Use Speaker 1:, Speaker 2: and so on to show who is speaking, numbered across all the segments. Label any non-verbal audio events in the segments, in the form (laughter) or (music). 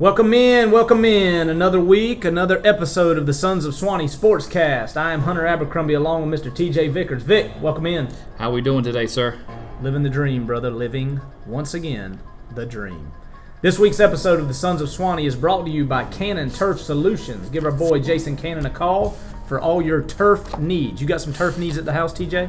Speaker 1: Welcome in, welcome in. Another week, another episode of the Sons of Suwannee Sportscast. I am Hunter Abercrombie along with Mr. TJ Vickers. Vic, welcome in.
Speaker 2: How we doing today, sir?
Speaker 1: Living the dream, brother. Living, once again, the dream. This week's episode of the Sons of Suwannee is brought to you by Cannon Turf Solutions. Give our boy Jason Cannon a call for all your turf needs. You got some turf needs at the house, TJ?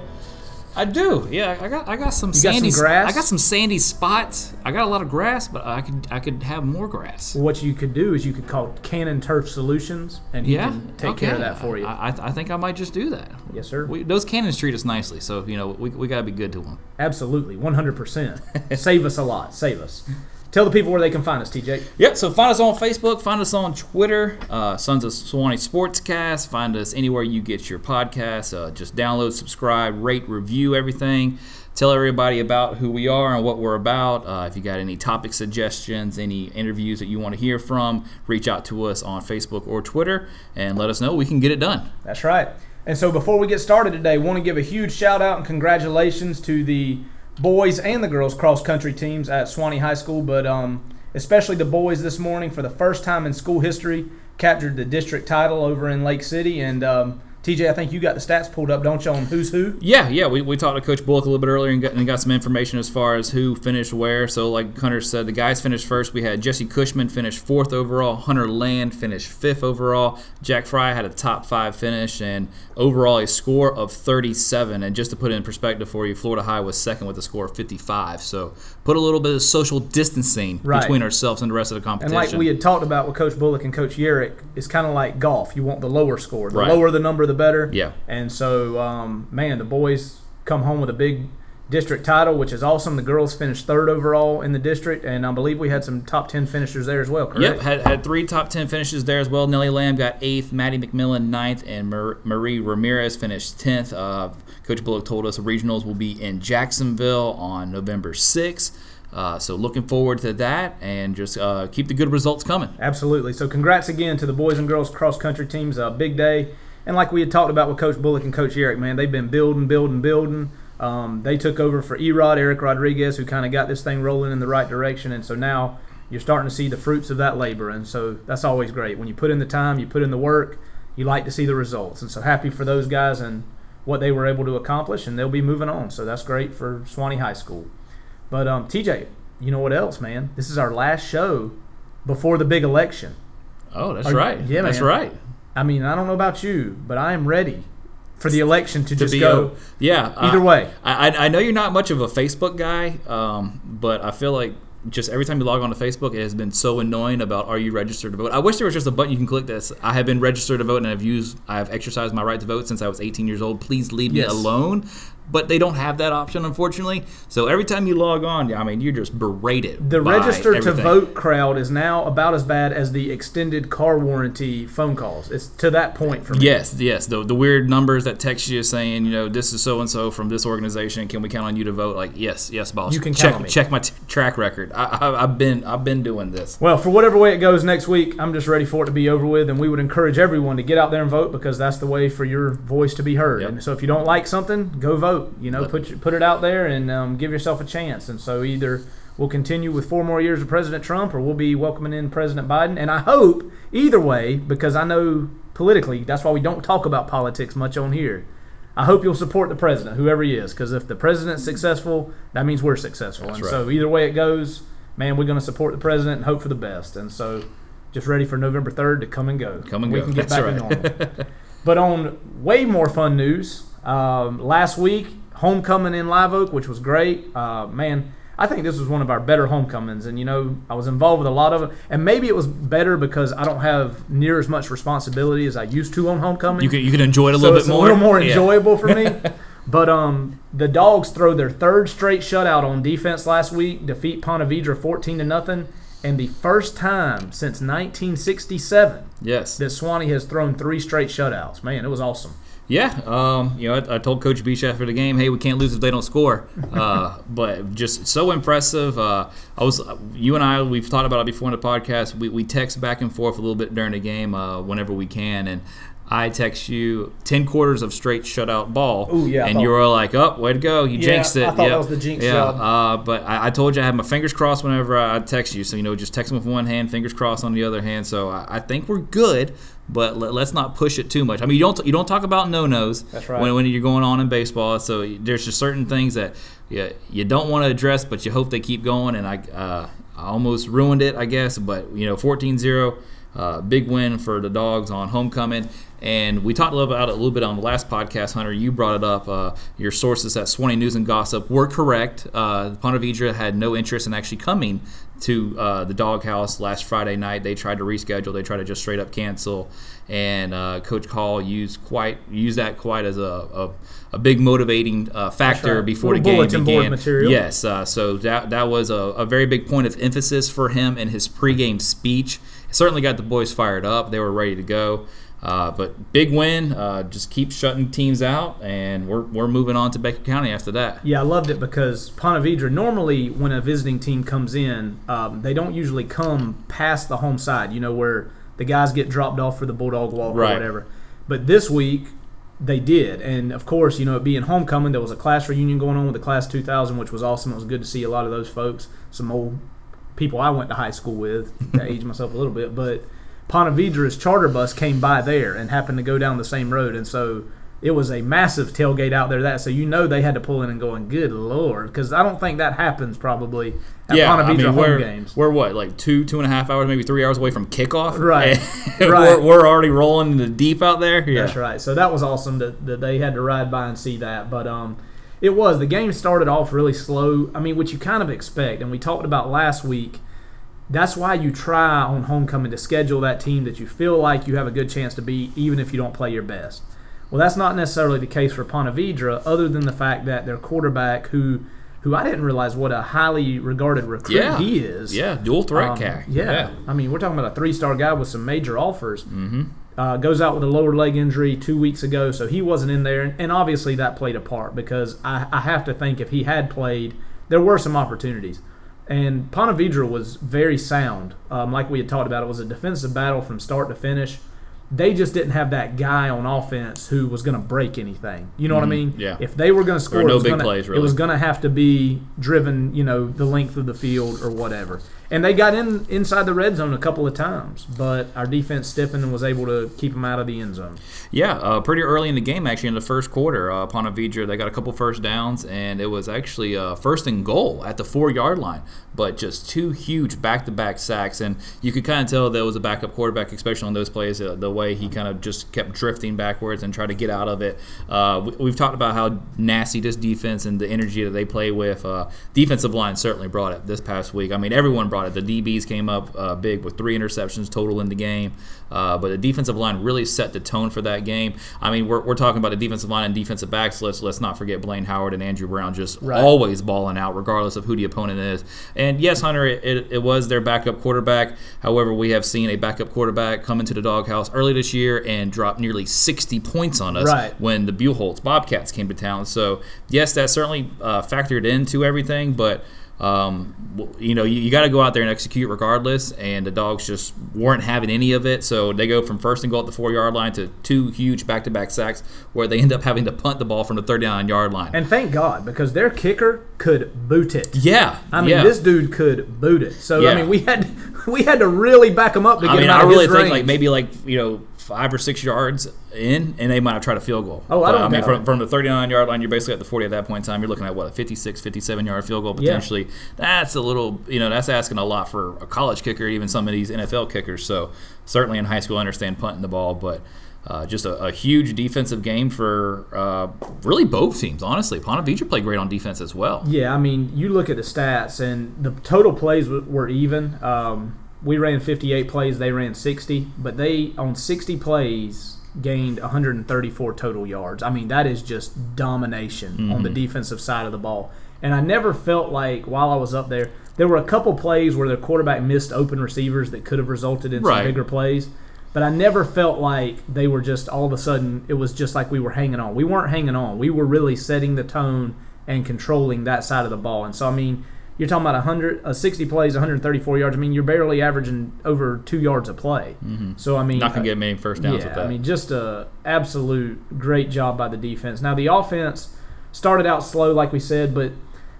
Speaker 2: I do. Yeah, I got I got some
Speaker 1: got some
Speaker 2: sandy
Speaker 1: grass?
Speaker 2: I got some sandy spots. I got a lot of grass, but I could I could have more grass.
Speaker 1: Well, what you could do is you could call Cannon Turf Solutions, and he
Speaker 2: Yeah,
Speaker 1: can take
Speaker 2: okay.
Speaker 1: care of that for you.
Speaker 2: I, I, I think I might just do that.
Speaker 1: yes, sir.
Speaker 2: We, those cannons treat us nicely, so you know we, we gotta be good to them.
Speaker 1: Absolutely, 100%. Save us a lot. Save us. Tell the people where they can find us, TJ.
Speaker 2: Yep. So find us on Facebook, find us on Twitter, uh, Sons of Suwannee Sportscast. Find us anywhere you get your podcasts. Uh, just download, subscribe, rate, review everything. Tell everybody about who we are and what we're about. Uh, if you got any topic suggestions, any interviews that you want to hear from, reach out to us on Facebook or Twitter and let us know. We can get it done.
Speaker 1: That's right. And so before we get started today, want to give a huge shout out and congratulations to the boys and the girls cross country teams at Suwannee High School, but um, especially the boys this morning for the first time in school history captured the district title over in Lake City. And um, TJ, I think you got the stats pulled up, don't you, on who's who?
Speaker 2: Yeah, yeah. We, we talked to Coach Bullock a little bit earlier and got, and got some information as far as who finished where. So, like Hunter said, the guys finished first. We had Jesse Cushman finish fourth overall. Hunter Land finished fifth overall. Jack Fry had a top five finish and overall a score of 37. And just to put it in perspective for you, Florida High was second with a score of 55. So, put a little bit of social distancing
Speaker 1: Right.
Speaker 2: between ourselves and the rest of the competition.
Speaker 1: And like we had talked about with Coach Bullock and Coach Yerrick, it's kind of like golf. You want the lower score. The
Speaker 2: Right.
Speaker 1: lower the number, the better.
Speaker 2: Yeah.
Speaker 1: And so, um, man, the boys come home with a big district title, which is awesome. The girls finished third overall in the district, and I believe we had some top 10 finishers there as well, correct?
Speaker 2: Yep, had, had three top 10 finishes there as well. Nellie Lamb got eighth, Maddie McMillan ninth, and Mar- Marie Ramirez finished 10th. Uh, Coach Bullock told us the regionals will be in Jacksonville on November 6th. Uh, so looking forward to that and just uh, keep the good results coming.
Speaker 1: Absolutely. So, congrats again to the boys and girls cross country teams. A big day. And like we had talked about with Coach Bullock and Coach Eric, man, they've been building, building, building. Um, they took over for Erod, Eric Rodriguez, who kind of got this thing rolling in the right direction. And so now you're starting to see the fruits of that labor. And so that's always great. When you put in the time, you put in the work, you like to see the results. And so happy for those guys and what they were able to accomplish. And they'll be moving on. So that's great for Suwannee High School. But um, TJ, you know what else, man? This is our last show before the big election.
Speaker 2: Oh, that's
Speaker 1: Are
Speaker 2: right.
Speaker 1: yeah,
Speaker 2: that's right.
Speaker 1: I mean, I don't know about you, but I am ready for the election to,
Speaker 2: To
Speaker 1: just
Speaker 2: be
Speaker 1: go.
Speaker 2: a- yeah.
Speaker 1: either
Speaker 2: uh,
Speaker 1: way.
Speaker 2: I, I I know you're not much of a Facebook guy, um, but I feel like just every time you log on to Facebook, it has been so annoying about are you registered to vote? I wish there was just a button you can click this. I have been registered to vote and I've used I have exercised my right to vote since I was 18 years old. Please leave
Speaker 1: Yes.
Speaker 2: me alone. But they don't have that option, unfortunately. So every time you log on, yeah, I mean, you're just berated.
Speaker 1: The register to vote crowd is now about as bad as the extended car warranty phone calls. It's to that point for me.
Speaker 2: Yes, yes. The, the weird numbers that text you saying, you know, this is so and so from this organization. Can we count on you to vote? Like, yes, yes, boss.
Speaker 1: You can
Speaker 2: check
Speaker 1: count on me.
Speaker 2: check my t- track record. I, I, I've been I've been doing this.
Speaker 1: Well, for whatever way it goes next week, I'm just ready for it to be over with, and we would encourage everyone to get out there and vote because that's the way for your voice to be heard.
Speaker 2: Yep.
Speaker 1: And so, if you don't like something, go vote. You know, put put it out there and um, give yourself a chance. And so, either we'll continue with four more years of President Trump, or we'll be welcoming in President Biden. And I hope either way, because I know politically that's why we don't talk about politics much on here. I hope you'll support the president, whoever he is, because if the president's successful, that means we're successful.
Speaker 2: That's
Speaker 1: and
Speaker 2: right.
Speaker 1: so, either way it goes, man, we're going to support the president and hope for the best. And so, just ready for November 3rd to come and go.
Speaker 2: Come and
Speaker 1: we
Speaker 2: go.
Speaker 1: can get
Speaker 2: That's
Speaker 1: back to normal. (laughs) but on way more fun news, um, last week, homecoming in Live Oak, which was great. Uh, man, I think this was one of our better homecomings. And, you know, I was involved with a lot of it. And maybe it was better because I don't have near as much responsibility as I used to on homecoming
Speaker 2: You can you can enjoy it a
Speaker 1: so
Speaker 2: little bit more.
Speaker 1: a little more
Speaker 2: Yeah.
Speaker 1: enjoyable for me. (laughs) But um, the dogs throw their third straight shutout on defense last week, defeat Ponte Vedra fourteen to nothing, and the first time since 1967
Speaker 2: Yes.
Speaker 1: that Suwannee has thrown three straight shutouts. Man, it was awesome.
Speaker 2: Yeah, um, you know, I, I told Coach Beach after the game, "Hey, we can't lose if they don't score." (laughs) Uh, but just so impressive. Uh, I was, you and I, we've talked about it before in the podcast. We, we text back and forth a little bit during the game uh, whenever we can, and I text you ten quarters of straight shutout ball.
Speaker 1: Ooh, yeah,
Speaker 2: and
Speaker 1: thought-
Speaker 2: you were like, "Up, way to go! You
Speaker 1: Yeah,
Speaker 2: jinxed it."
Speaker 1: I thought
Speaker 2: yeah.
Speaker 1: that was the jinx
Speaker 2: yeah. Uh, but I, I told you I had my fingers crossed whenever I text you. So you know, just text them with one hand, fingers crossed on the other hand. So I, I think we're good. But let, let's not push it too much. I mean, you don't you don't talk about no nos
Speaker 1: That's right.
Speaker 2: when, when you're going on in baseball. So there's just certain things that you, you don't want to address, but you hope they keep going. And I uh, I almost ruined it, I guess. But you know, 14-0, uh, big win for the dogs on homecoming. And we talked a little about it a little bit on the last podcast, Hunter. You brought it up. Uh, your sources at Suwannee News and Gossip were correct. Uh, Ponte Vedra had no interest in actually coming to uh, the doghouse last Friday night. They tried to reschedule. They tried to just straight up cancel. And uh, Coach Call used quite used that quite as a, a, a big motivating uh, factor
Speaker 1: right.
Speaker 2: before the game began.
Speaker 1: material.
Speaker 2: Yes, uh, so that that was a, a very big point of emphasis for him in his pregame speech. It certainly got the boys fired up. They were ready to go. Uh, but big win. Uh, just keep shutting teams out, and we're, we're moving on to Baker County after that.
Speaker 1: Yeah, I loved it because Ponte Vedra, normally when a visiting team comes in, um, they don't usually come past the home side, you know, where the guys get dropped off for the Bulldog Walk
Speaker 2: Right.
Speaker 1: or whatever. But this week, they did. And of course, you know, it being homecoming, there was a class reunion going on with the class 2000, which was awesome. It was good to see a lot of those folks, some old people I went to high school with, to (laughs) age myself a little bit. But Ponte Vedra's charter bus came by there and happened to go down the same road. And so it was a massive tailgate out there. That so you know they had to pull in and going, good lord, because I don't think that happens probably at
Speaker 2: yeah,
Speaker 1: Ponte
Speaker 2: I mean,
Speaker 1: home
Speaker 2: we're,
Speaker 1: games.
Speaker 2: we're what, like two, two and a half hours, maybe three hours away from kickoff?
Speaker 1: Right. (laughs) Right.
Speaker 2: We're, we're already rolling in the deep out there? Yeah.
Speaker 1: That's right. So that was awesome that, that they had to ride by and see that. But um, it was the game started off really slow. I mean, which you kind of expect, and we talked about last week. That's why you try on homecoming to schedule that team that you feel like you have a good chance to beat, even if you don't play your best. Well, that's not necessarily the case for Ponte Vedra, other than the fact that their quarterback, who who I didn't realize what a highly regarded recruit
Speaker 2: Yeah.
Speaker 1: he is.
Speaker 2: Yeah, dual threat
Speaker 1: Um,
Speaker 2: guy.
Speaker 1: Yeah. I mean, we're talking about a three-star guy with some major offers. Mm-hmm. Uh, goes out with a lower leg injury two weeks ago, so he wasn't in there, and, and obviously that played a part because I, I have to think if he had played, there were some opportunities. And Ponte Vedra was very sound, um, like we had talked about. It was a defensive battle from start to finish. They just didn't have that guy on offense who was going to break anything. You know what I mean?
Speaker 2: yeah.
Speaker 1: If they were going to score,
Speaker 2: no
Speaker 1: it was
Speaker 2: big
Speaker 1: gonna, It was
Speaker 2: really.
Speaker 1: going to have to be driven, you know, the length of the field or whatever. And they got in inside the red zone a couple of times, but our defense stiffened and was able to keep them out of the end zone.
Speaker 2: Yeah, uh, pretty early in the game, actually, in the first quarter, uh, Ponte Vedra, they got a couple first downs, and it was actually uh, first and goal at the four yard line, but just two huge back to back sacks. And you could kind of tell there was a backup quarterback, especially on those plays, uh, the way he kind of just kept drifting backwards and tried to get out of it. Uh, we, we've talked about how nasty this defense and the energy that they play with. Uh, defensive line certainly brought it this past week. I mean, everyone brought it. The DBs came up uh, big with three interceptions total in the game, uh, but the defensive line really set the tone for that game. I mean, we're, we're talking about the defensive line and defensive backs. Let's let's not forget Blaine Howard and Andrew Brown just
Speaker 1: Right.
Speaker 2: always balling out, regardless of who the opponent is. And yes, Hunter, it, it, it was their backup quarterback. However, we have seen a backup quarterback come into the doghouse early this year and drop nearly 60 points on us
Speaker 1: Right.
Speaker 2: when the Buchholz Bobcats came to town. So yes, that certainly uh, factored into everything, but. Um, you know, you, you got to go out there and execute regardless, and the dogs just weren't having any of it. So they go from first and goal at the four yard line to two huge back to back sacks, where they (laughs) end up having to punt the ball from the 39 yard line.
Speaker 1: And thank God, because their kicker could boot it.
Speaker 2: yeah,
Speaker 1: I mean,
Speaker 2: yeah.
Speaker 1: this dude could boot it. So
Speaker 2: Yeah.
Speaker 1: I mean, we had (laughs) we had to really back him up to get
Speaker 2: I mean,
Speaker 1: him out
Speaker 2: I
Speaker 1: of
Speaker 2: really think
Speaker 1: range.
Speaker 2: like maybe like you know five or six yards in, and they might have tried a field goal.
Speaker 1: Oh, I
Speaker 2: But,
Speaker 1: don't
Speaker 2: I mean, from, from the 39 yard line, you're basically at the 40 at that point in time. You're looking at what a 56, 57 yard field goal
Speaker 1: Yeah.
Speaker 2: potentially. That's a little, you know, that's asking a lot for a college kicker, even some of these NFL kickers. So certainly in high school, I understand punting the ball, but. Uh, just a, a huge defensive game for uh, really both teams, honestly. Ponte Vedra played great on defense as well.
Speaker 1: Yeah, I mean, you look at the stats, and the total plays w- were even. Um, we ran 58 plays, they ran 60, but they, on 60 plays, gained 134 total yards. I mean, that is just domination on the mm-hmm. defensive side of the ball. And I never felt like, while I was up there, there were a couple plays where the quarterback missed open receivers that could have resulted in
Speaker 2: Right.
Speaker 1: some bigger plays. But I never felt like they were just all of a sudden, it was just like we were hanging on. We weren't hanging on. We were really setting the tone and controlling that side of the ball. And so, I mean, you're talking about 100, uh, 60 plays, 134 yards. I mean, you're barely averaging over two yards a play. So I mean,
Speaker 2: Not gonna get many first downs
Speaker 1: yeah,
Speaker 2: with that.
Speaker 1: I mean, just a absolute great job by the defense. Now the offense started out slow, like we said, but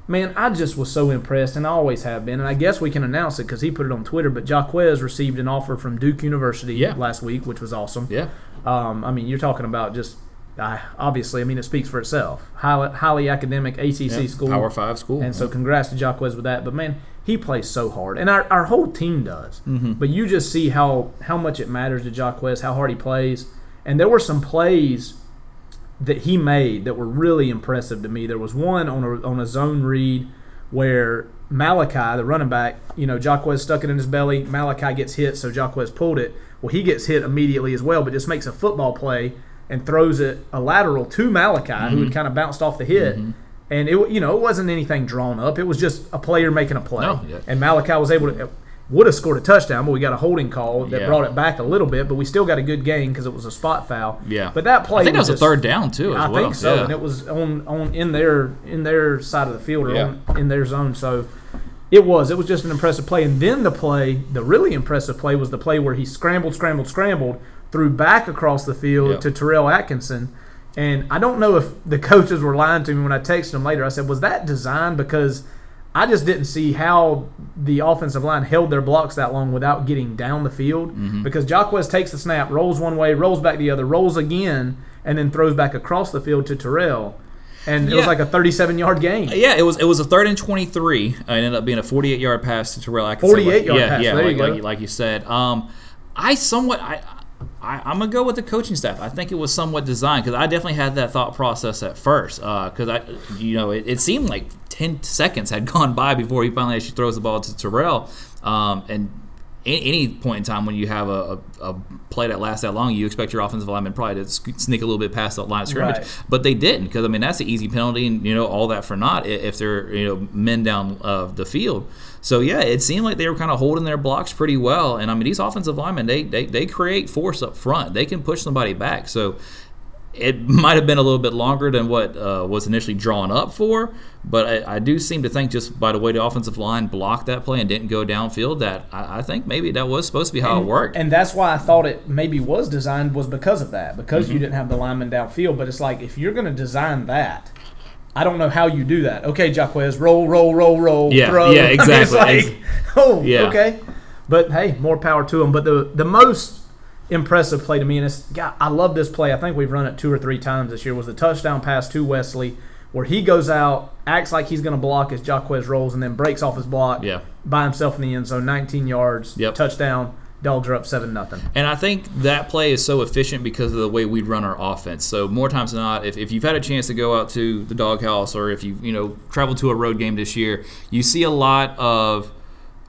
Speaker 1: man, I just was so impressed, and I always have been. And I guess we can announce it because he put it on Twitter. But Jaquez received an offer from Duke University
Speaker 2: Yeah.
Speaker 1: last week, which was awesome.
Speaker 2: yeah,
Speaker 1: Um, I mean, you're talking about just. Uh, obviously, I mean, it speaks for itself. Highly, highly academic ACC
Speaker 2: yeah.
Speaker 1: school.
Speaker 2: Power Five school.
Speaker 1: And so, congrats to Jaquez with that. But man, he plays so hard, and our, our whole team does.
Speaker 2: Mm-hmm.
Speaker 1: But you just see how how much it matters to Jaquez, how hard he plays. And there were some plays that he made that were really impressive to me. There was one on a on a zone read where Malachi, the running back, you know, Jaquez stuck it in his belly. Malachi gets hit, so Jaquez pulled it. Well, he gets hit immediately as well, but just makes a football play and throws it a lateral to Malachi, who
Speaker 2: Mm-hmm.
Speaker 1: had kind of bounced off the hit. And it, you know, it wasn't anything drawn up. It was just a player making a play.
Speaker 2: No, yeah.
Speaker 1: And Malachi was able to would have scored a touchdown, but we got a holding call that
Speaker 2: Yeah.
Speaker 1: brought it back a little bit. But we still got a good gain because it was a spot foul.
Speaker 2: Yeah.
Speaker 1: But that play,
Speaker 2: I think that was a third down too. As
Speaker 1: I
Speaker 2: well.
Speaker 1: think so,
Speaker 2: Yeah.
Speaker 1: and it was on on in their in their side of the field or
Speaker 2: Yeah.
Speaker 1: on, in their zone. So it was it was just an impressive play. And then the play, the really impressive play, was the play where he scrambled, scrambled, scrambled, threw back across the field
Speaker 2: Yep.
Speaker 1: to Terrell Atkinson. And I don't know if the coaches were lying to me when I texted them later. I said, "Was that designed?" Because I just didn't see how the offensive line held their blocks that long without getting down the field.
Speaker 2: Mm-hmm.
Speaker 1: Because Jaquez takes the snap, rolls one way, rolls back the other, rolls again, and then throws back across the field to Terrell. And it was like a 37 yard game.
Speaker 2: Yeah, it was it was a third and twenty three. It ended up being a forty eight yard pass to Terrell Atkinson.
Speaker 1: 48 yard
Speaker 2: yeah,
Speaker 1: pass,
Speaker 2: Yeah, like, like, like you said. Um, I somewhat I. I, I'm gonna go with the coaching staff. I think it was somewhat designed because I definitely had that thought process at first. Because I, you know, it, it seemed like 10 seconds had (laughs) gone by before he finally actually throws the ball to Terrell. Um, and any point in time when you have a, a, play that lasts that long, you expect your offensive lineman probably to sneak a little bit past the line of scrimmage,
Speaker 1: Right.
Speaker 2: but they didn't because I mean that's an easy penalty and you know all that for naught if they're you know men down uh, the field. So yeah, it seemed like they were kind of holding their blocks pretty well, and I mean these offensive linemen they they, they create force up front, they can push somebody back. So it (laughs) might have been a little bit longer than what uh, was initially drawn up for, but I, I do seem to think just by the way the offensive line blocked that play and didn't go downfield, that I, I think maybe that was supposed to be how it worked.
Speaker 1: And that's why I thought it maybe was designed was because of that, because
Speaker 2: Mm-hmm.
Speaker 1: you didn't have the lineman downfield. But it's like if you're going to design that, I don't know how you do that. Okay, Jaquez, roll, roll, roll, roll,
Speaker 2: Yeah,
Speaker 1: throw.
Speaker 2: yeah, (laughs)
Speaker 1: I mean,
Speaker 2: exactly.
Speaker 1: like, (laughs) oh,
Speaker 2: Yeah.
Speaker 1: okay. But hey, more power to him. But the the most impressive play to me, and it's God, I love this play. I think we've run it two or three times this year. Was the touchdown pass to Wesley, where he goes out, acts like he's going to block as Jaquez rolls, and then breaks off his block
Speaker 2: Yeah.
Speaker 1: by himself in the end zone, 19 yards,
Speaker 2: Yep.
Speaker 1: touchdown. Dogs are up seven nothing.
Speaker 2: And I think that play is so efficient because of the way we run our offense. So more times than not, if, if you've had a chance to go out to the doghouse or if you've you know traveled to a road game this year, you see a lot of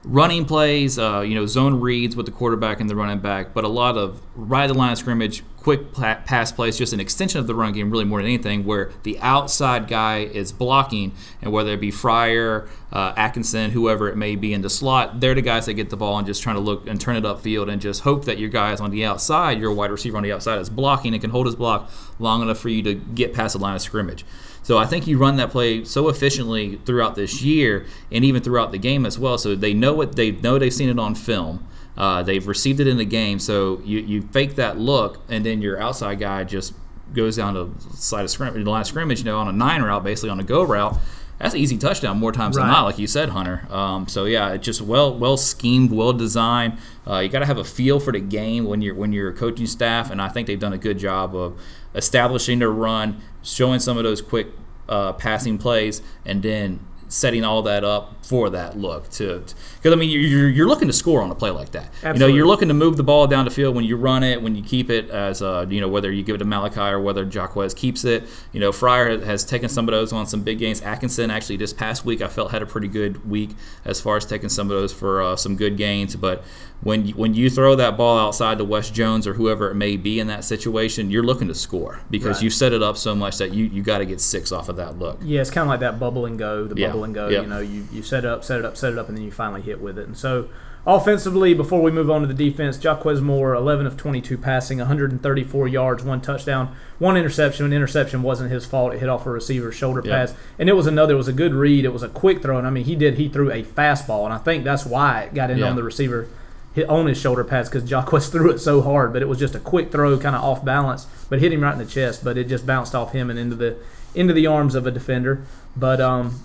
Speaker 2: running plays, uh, you know, zone reads with the quarterback and the running back, but a lot of right of the line of scrimmage, quick pass plays, just an extension of the run game, really more than anything, where the outside guy is blocking, and whether it be Fryer, uh, Atkinson, whoever it may be in the slot, they're the guys that get the ball and just trying to look and turn it upfield and just hope that your guys on the outside, your wide receiver on the outside, is blocking and can hold his block long enough for you to get past the line of scrimmage. So I think you run that play so efficiently throughout this year and even throughout the game as well. So they know what they know they've seen it on film. Uh, they've received it in the game. So you, you fake that look, and then your outside guy just goes down to the side of scrimmage, the line of scrimmage, you know, on a nine route, basically on a go route. That's an easy touchdown more times than not, like you said, Hunter. Um, so yeah, it's just well well schemed, well designed. Uh, you got to have a feel for the game when you're when you're coaching staff, and I think they've done a good job of establishing their run, showing some of those quick uh, passing plays, and then setting all that up for that look to because I mean you're, you're looking to score on a play like that. Absolutely. You know you're looking to move the ball down the field when you run it, when you keep it as uh, you know whether you give it to Malachi or whether Jaquez keeps it. You know Fryer has taken some of those on some big games. Atkinson actually this past week I felt had a pretty good week as far as taking some of those for uh, some good gains. But when you, when you throw that ball outside to West Jones or whoever it may be in that situation, you're looking to score because
Speaker 1: Right.
Speaker 2: you set it up so much that you you got to get six off of that look.
Speaker 1: Yeah, it's kind of like that bubble and go, the
Speaker 2: Yeah.
Speaker 1: bubble and go.
Speaker 2: Yep.
Speaker 1: You know, you, you set it up, set it up, set it up, and then you finally hit with it. And so, offensively, before we move on to the defense, Jaquez Moore, 11 of 22 passing, 134 yards, one touchdown, one interception. An interception wasn't his fault; it hit off a receiver's shoulder
Speaker 2: Yep.
Speaker 1: pass, and it was another. It was a good read. It was a quick throw, and I mean, he did. He threw a fastball, and I think that's why it got in
Speaker 2: Yeah.
Speaker 1: on the receiver. Hit on his shoulder pads because Jaquez (laughs) threw it so hard, but it was just a quick throw, kind of off balance, but hit him right in the chest. But it just bounced off him and into the into the arms of a defender. But um,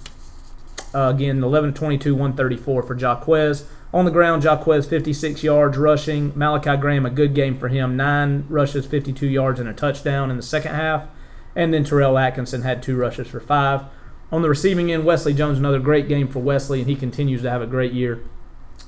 Speaker 1: uh, again, 11 to 22, 134 for Jaquez. On the ground, Jaquez 56 yards rushing. Malachi Graham, a good game for him. Nine rushes, 52 yards, and a touchdown in the second half. And then Terrell Atkinson had two rushes for five. On the receiving end, Wesley Jones, another great game for Wesley, and he continues to have a great year.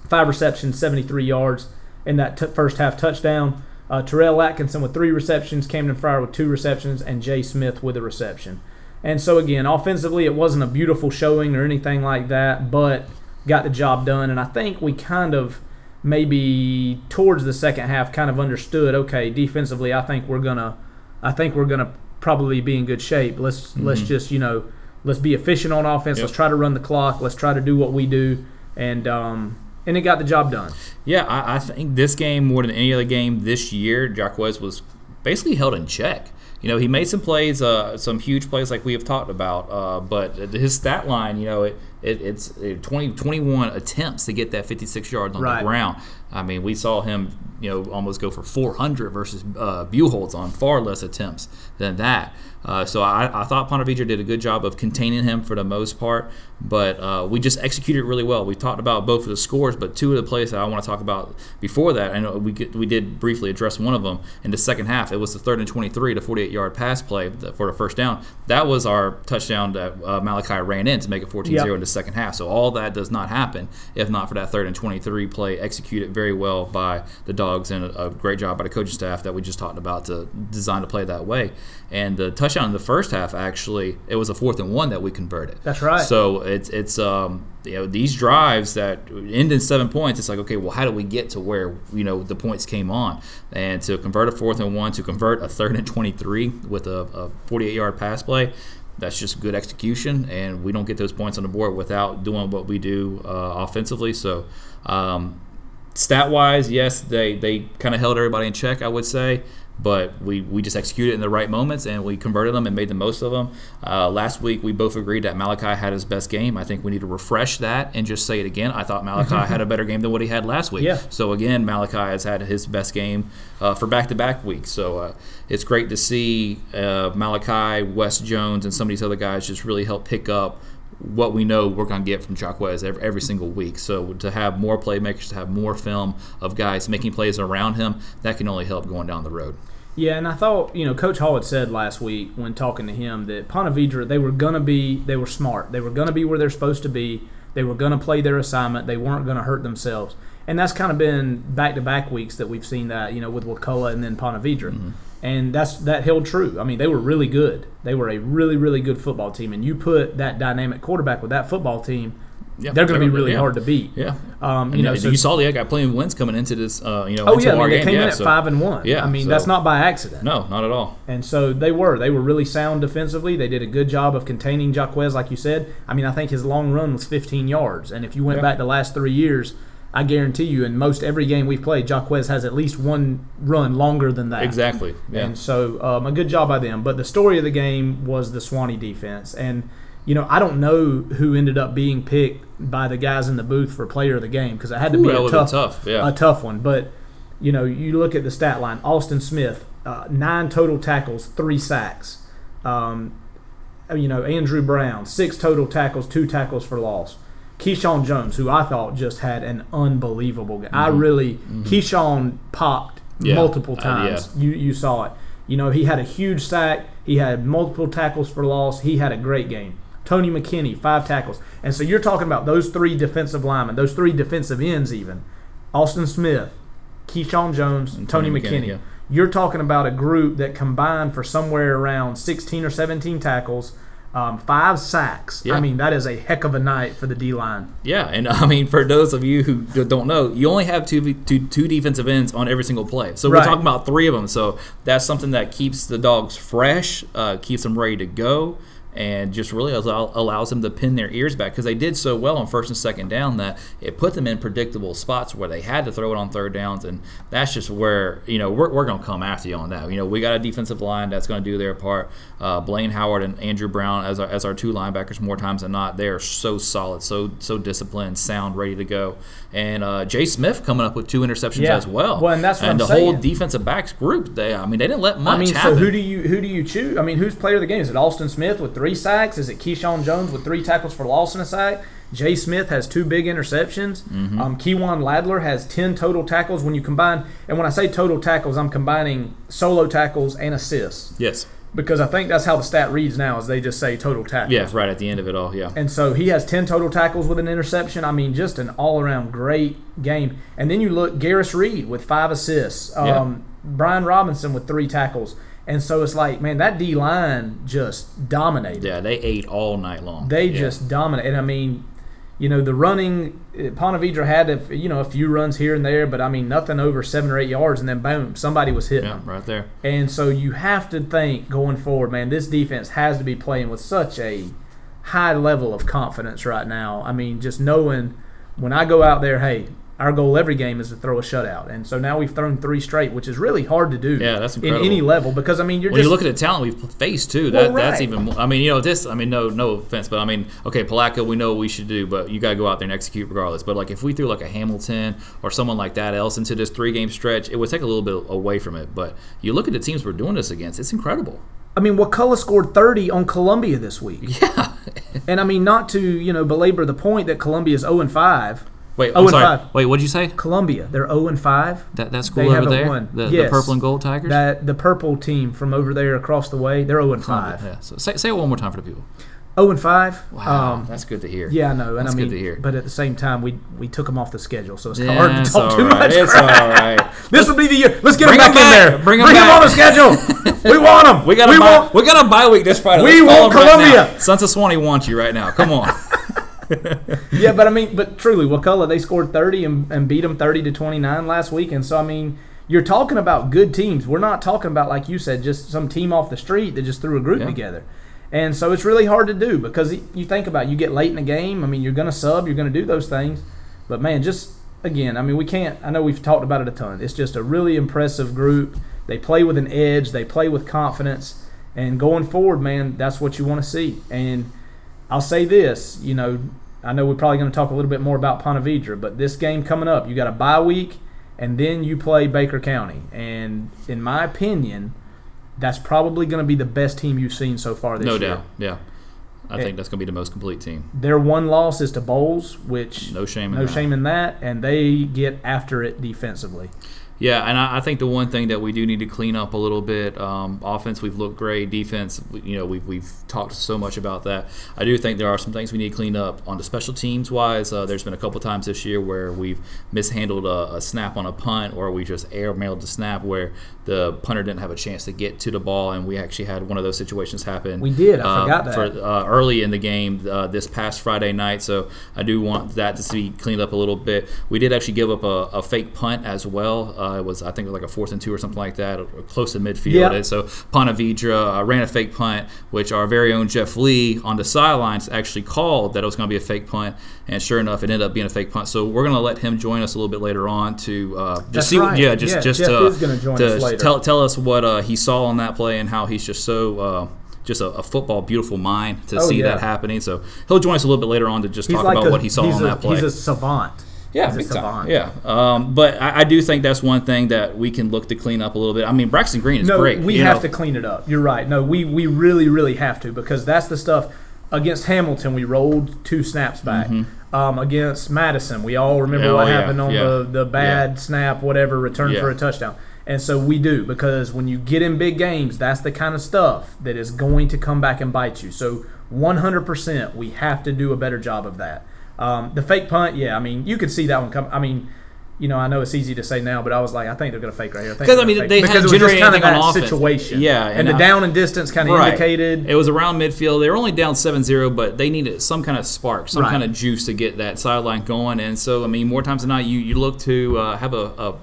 Speaker 1: Five receptions, 73 yards, in that t- first half touchdown. Uh, Terrell Atkinson with three receptions, Camden Fryer with two receptions, and Jay Smith with a reception. And so again, offensively, it wasn't a beautiful showing or anything like that, but got the job done. And I think we kind of maybe towards the second half kind of understood. Okay, defensively, I think we're gonna, I think we're gonna probably be in good shape. Let's let's just you know, let's be efficient on offense.
Speaker 2: Yep.
Speaker 1: Let's try to run the clock. Let's try to do what we do, and um, and it got the job done.
Speaker 2: Yeah, I, I think this game more than any other game this year, Jaquez was basically held in check. You know, he made some plays, uh, some huge plays like we have talked about, uh, but his stat line, you know, it, it it's uh, 20, 21 attempts to get that 56 yards on
Speaker 1: Right.
Speaker 2: the ground. I mean, we saw him, you know, almost go for 400 versus uh, Buchholz on far less attempts than that. Uh, so I, I thought Ponte Vedra did a good job of containing him for the most part, but uh, we just executed really well. We talked about both of the scores, but two of the plays that I want to talk about before that, I know we get, we did briefly address one of them in the second half. It was the third and 23 to 48 yard pass play for the first down. That was our touchdown that uh, Malachi ran in to make it 14 0
Speaker 1: Yep.
Speaker 2: in the second half. So all that does not happen if not for that third and 23 play executed very well by the dogs and a, a great job by the coaching staff that we just talked about to design to play that way. And the touchdown in the first half actually it was a fourth and one that we converted.
Speaker 1: That's right.
Speaker 2: So it's it's um you know these drives that end in seven points. It's like okay, well how do we get to where you know the points came on and to convert a fourth and one to convert a third and 23 with a, a 48 yard pass play. That's just good execution, and we don't get those points on the board without doing what we do uh, offensively. So, um, stat wise, yes, they, they kind of held everybody in check, I would say, but we, we just executed in the right moments and we converted them and made the most of them. Uh, last week, we both agreed that Malachi had his best game. I think we need to refresh that and just say it again. I thought Malachi (laughs) had a better game than what he had last week.
Speaker 1: Yeah.
Speaker 2: So, again, Malachi has had his best game uh, for back to back weeks. So, uh, it's great to see uh, Malachi, Wes Jones, and some of these other guys just really help pick up what we know we're going to get from Jaquez every, every single week. So to have more playmakers, to have more film of guys making plays around him, that can only help going down the road.
Speaker 1: Yeah, and I thought, you know, Coach Hall had said last week when talking to him that Ponte Vedra, they were going to be, they were smart. They were going to be where they're supposed to be. They were going to play their assignment. They weren't going to hurt themselves. And that's kind of been back to back weeks that we've seen that, you know, with Wakulla and then Ponte Vedra. And that's that held true. I mean, they were really good. They were a really, really good football team. And you put that dynamic quarterback with that football team,
Speaker 2: Yeah,
Speaker 1: they're going to be really
Speaker 2: yeah.
Speaker 1: hard to beat.
Speaker 2: Yeah.
Speaker 1: Um, you know, so
Speaker 2: you saw the guy playing wins coming into this, uh, you know,
Speaker 1: Oh yeah, I mean they
Speaker 2: game.
Speaker 1: came
Speaker 2: yeah,
Speaker 1: in at
Speaker 2: so-
Speaker 1: five and one.
Speaker 2: Yeah,
Speaker 1: I mean
Speaker 2: so-
Speaker 1: that's not by accident.
Speaker 2: No, not at all.
Speaker 1: And so they were. They were really sound defensively. They did a good job of containing Jaquez, like you said. I mean, I think his long run was 15 yards. And if you went back the last three years, I guarantee you, in most every game we've played, Jaquez has at least one run longer than that.
Speaker 2: Exactly. Yeah.
Speaker 1: And so um, a good job by them. But the story of the game was the Suwannee defense. And, you know, I don't know who ended up being picked by the guys in the booth for player of the game because it had to
Speaker 2: Ooh,
Speaker 1: be a tough,
Speaker 2: tough, yeah.
Speaker 1: a tough one. But, you know, you look at the stat line Austin Smith, uh, nine total tackles, three sacks. Um, you know, Andrew Brown, six total tackles, two tackles for loss. Keyshawn Jones, who I thought just had an unbelievable game. I really, Keyshawn popped
Speaker 2: Mm-hmm. Yeah.
Speaker 1: multiple
Speaker 2: Uh,
Speaker 1: times. You you saw it. You know, he had a huge sack. He had multiple tackles for loss. He had a great game. Tony McKinney, five tackles. And so you're talking about those three defensive linemen, those three defensive ends, even Austin Smith, Keyshawn Jones,
Speaker 2: And
Speaker 1: Tony,
Speaker 2: Tony
Speaker 1: McKinney.
Speaker 2: McKinney, yeah.
Speaker 1: You're talking about a group that combined for somewhere around 16 or 17 tackles, um, five sacks.
Speaker 2: Yeah.
Speaker 1: I mean, that is a heck of a night for the D line.
Speaker 2: Yeah, and (laughs) I mean, for those of you who don't know, you only have two, two, two defensive ends on every single play. So we're
Speaker 1: Right.
Speaker 2: talking about three of them. So that's something that keeps the dogs fresh, uh, keeps them ready to go. And just really allow, allows them to pin their ears back because they did so well on first and second down that it put them in predictable spots where they had to throw it on third downs, and that's just where you know we're, we're going to come after you on that. You know, we got a defensive line that's going to do their part. Uh, Blaine Howard and Andrew Brown as our, as our two linebackers more times than not, they are so solid, so so disciplined, sound, ready to go. And uh, Jay Smith coming up with two interceptions
Speaker 1: Yeah.
Speaker 2: as well.
Speaker 1: Well, and that's what
Speaker 2: and
Speaker 1: I'm
Speaker 2: the whole defensive backs group. They, I mean, they didn't let much
Speaker 1: I mean,
Speaker 2: happen.
Speaker 1: so who do you who do you choose? I mean, who's player of the game? Is it Austin Smith with three sacks? Is it Keyshawn Jones with three tackles for loss and a sack? Jay Smith has two big interceptions.
Speaker 2: Mm-hmm.
Speaker 1: Um, Ladler has ten total tackles. When you combine, and when I say total tackles, I'm combining solo tackles and assists
Speaker 2: yes,
Speaker 1: because I think that's how the stat reads now. Is they just say total tackles.
Speaker 2: yeah, right at the end of it all. Yeah,
Speaker 1: And so he has 10 total tackles with an interception. I mean, just an all around great game. And then you look, Garris Reed with five assists, um,
Speaker 2: Yeah.
Speaker 1: Brian Robinson with three tackles. And so it's like, man, that D line just dominated.
Speaker 2: yeah, they ate all night long.
Speaker 1: They
Speaker 2: Yeah.
Speaker 1: just dominate. And I mean, you know, the running, uh, Ponte Vedra had, a, you know, a few runs here and there, but I mean, nothing over seven or eight yards. And then boom, somebody was hitting
Speaker 2: yeah,
Speaker 1: them.
Speaker 2: right there.
Speaker 1: And so you have to think going forward, man, this defense has to be playing with such a high level of confidence right now. I mean, just knowing when I go out there, hey, our goal every game is to throw a shutout. And so now we've thrown three straight, which is really hard to do
Speaker 2: Yeah, that's
Speaker 1: in any level because, I mean, you're
Speaker 2: When
Speaker 1: just.
Speaker 2: you look at the talent we've faced too,
Speaker 1: Well,
Speaker 2: that that's even. More, I mean, you know, this. I mean, no, no offense, but I mean, okay, Palatka, we know what we should do, but you got to go out there and execute regardless. But like, if we threw like a Hamilton or someone like that else into this three-game stretch, it would take a little bit away from it. But you look at the teams we're doing this against; it's incredible.
Speaker 1: I mean, Wakulla scored 30 on Columbia this week. (laughs)
Speaker 2: Yeah.
Speaker 1: And I mean, not to, you know, belabor the point that Columbia is 0 and 5.
Speaker 2: Wait,
Speaker 1: 0
Speaker 2: I'm
Speaker 1: and
Speaker 2: sorry.
Speaker 1: 5.
Speaker 2: Wait, what did you say?
Speaker 1: Columbia, they're 0 and 5.
Speaker 2: That that school
Speaker 1: They
Speaker 2: over
Speaker 1: haven't
Speaker 2: there,
Speaker 1: won.
Speaker 2: The, the
Speaker 1: Yes.
Speaker 2: purple and gold Tigers.
Speaker 1: That the purple team from over there across the way, they're 0 and 5.
Speaker 2: Yeah. So say, say it one more time for the people.
Speaker 1: 0 and 5.
Speaker 2: Wow,
Speaker 1: Um,
Speaker 2: that's good to hear.
Speaker 1: yeah, I know, and
Speaker 2: That's
Speaker 1: I mean,
Speaker 2: good to hear.
Speaker 1: but at the same time, we we took them off the schedule, so it's
Speaker 2: Yeah,
Speaker 1: hard to
Speaker 2: it's
Speaker 1: talk
Speaker 2: all
Speaker 1: too
Speaker 2: right.
Speaker 1: much.
Speaker 2: It's
Speaker 1: crap.
Speaker 2: all right. (laughs)
Speaker 1: This will be the year. Let's get
Speaker 2: Bring
Speaker 1: them back, in there.
Speaker 2: Bring 'em back.
Speaker 1: on the schedule. (laughs) we want them.
Speaker 2: We got a
Speaker 1: we
Speaker 2: bye,
Speaker 1: want.
Speaker 2: we got a bye week this Friday.
Speaker 1: We
Speaker 2: Let's call
Speaker 1: want
Speaker 2: them right now.
Speaker 1: Columbia.
Speaker 2: Sons of Suwannee want you right now. Come on. (laughs) (laughs)
Speaker 1: Yeah, but I mean, but truly, Wakulla they scored 30 and, and beat them 30 to 29 last week, and so I mean, you're talking about good teams. We're not talking about like you said, just some team off the street that just threw a group
Speaker 2: Yeah.
Speaker 1: together. And so it's really hard to do because you think about it, you get late in the game. I mean, you're going to sub, you're going to do those things, but man, just again, I mean, we can't. I know we've talked about it a ton. It's just a really impressive group. They play with an edge. They play with confidence. And going forward, man, that's what you want to see. And I'll say this, you know, I know we're probably going to talk a little bit more about Ponte Vedra, but this game coming up, you got a bye week, and then you play Baker County. And in my opinion, that's probably going to be the best team you've seen so far this
Speaker 2: no
Speaker 1: year.
Speaker 2: No doubt. Yeah. I think that's going to be the most complete team.
Speaker 1: Their one loss is to Bolles, which
Speaker 2: No shame in
Speaker 1: no
Speaker 2: that.
Speaker 1: shame in that, and they get after it defensively.
Speaker 2: Yeah, and I, I think the one thing that we do need to clean up a little bit, um, offense we've looked great, defense, you know, we've, we've talked so much about that. I do think there are some things we need to clean up on the special teams wise. Uh, there's been a couple times this year where we've mishandled a, a snap on a punt, or we just air mailed the snap where the punter didn't have a chance to get to the ball, and we actually had one of those situations happen.
Speaker 1: We did. I
Speaker 2: uh,
Speaker 1: forgot that.
Speaker 2: For, uh, early in the game uh, this past Friday night. So I do want that to be cleaned up a little bit. We did actually give up a, a fake punt as well. Uh, was I think it was like a fourth and two or something like that, or close to midfield.
Speaker 1: Yeah.
Speaker 2: And so Ponte Vedra uh, ran a fake punt, which our very own Jeff Lee on the sidelines actually called that it was going to be a fake punt, and sure enough, it ended up being a fake punt. So we're going to let him join us a little bit later on to uh, just
Speaker 1: That's
Speaker 2: see,
Speaker 1: right.
Speaker 2: yeah, just
Speaker 1: Yeah,
Speaker 2: just uh,
Speaker 1: is gonna join
Speaker 2: to tell tell us what uh, he saw on that play and how he's just so. Uh, just a, a football beautiful mind to
Speaker 1: Oh,
Speaker 2: see
Speaker 1: yeah.
Speaker 2: that happening. So he'll join us a little bit later on to just
Speaker 1: He's
Speaker 2: talk
Speaker 1: like
Speaker 2: about
Speaker 1: a,
Speaker 2: what he saw on
Speaker 1: a,
Speaker 2: that play.
Speaker 1: He's a savant.
Speaker 2: Yeah, big time. Yeah, um, but I, I do think that's one thing that we can look to clean up a little bit. I mean, Braxton Green is
Speaker 1: no,
Speaker 2: great.
Speaker 1: we have
Speaker 2: know.
Speaker 1: to clean it up. You're right. No, we we really really have to because that's the stuff. Against Hamilton, we rolled two snaps back. Um, against Madison, we all remember
Speaker 2: Mm-hmm. Oh,
Speaker 1: what
Speaker 2: yeah,
Speaker 1: happened on
Speaker 2: yeah,
Speaker 1: the the bad
Speaker 2: yeah.
Speaker 1: snap, whatever, return for a touchdown. And so we do because when you get in big games, that's the kind of stuff that is going to come back and bite you. So 100%, we have to do a better job of that. Um, the fake punt, yeah, I mean, you could see that one come. I mean, you know, I know it's easy to say now, but I was like, I think they're going to fake right here.
Speaker 2: 'Cause,
Speaker 1: Because
Speaker 2: I mean, they
Speaker 1: because it was just kind of that
Speaker 2: offense.
Speaker 1: situation.
Speaker 2: Yeah,
Speaker 1: and,
Speaker 2: and
Speaker 1: the
Speaker 2: I-
Speaker 1: down and distance kind of
Speaker 2: Right.
Speaker 1: indicated.
Speaker 2: It was around midfield. They were only down 7-0, but they needed some kind of spark, some
Speaker 1: Right.
Speaker 2: kind of juice to get that sideline going. And so, I mean, more times than not, you, you look to uh, have a, a,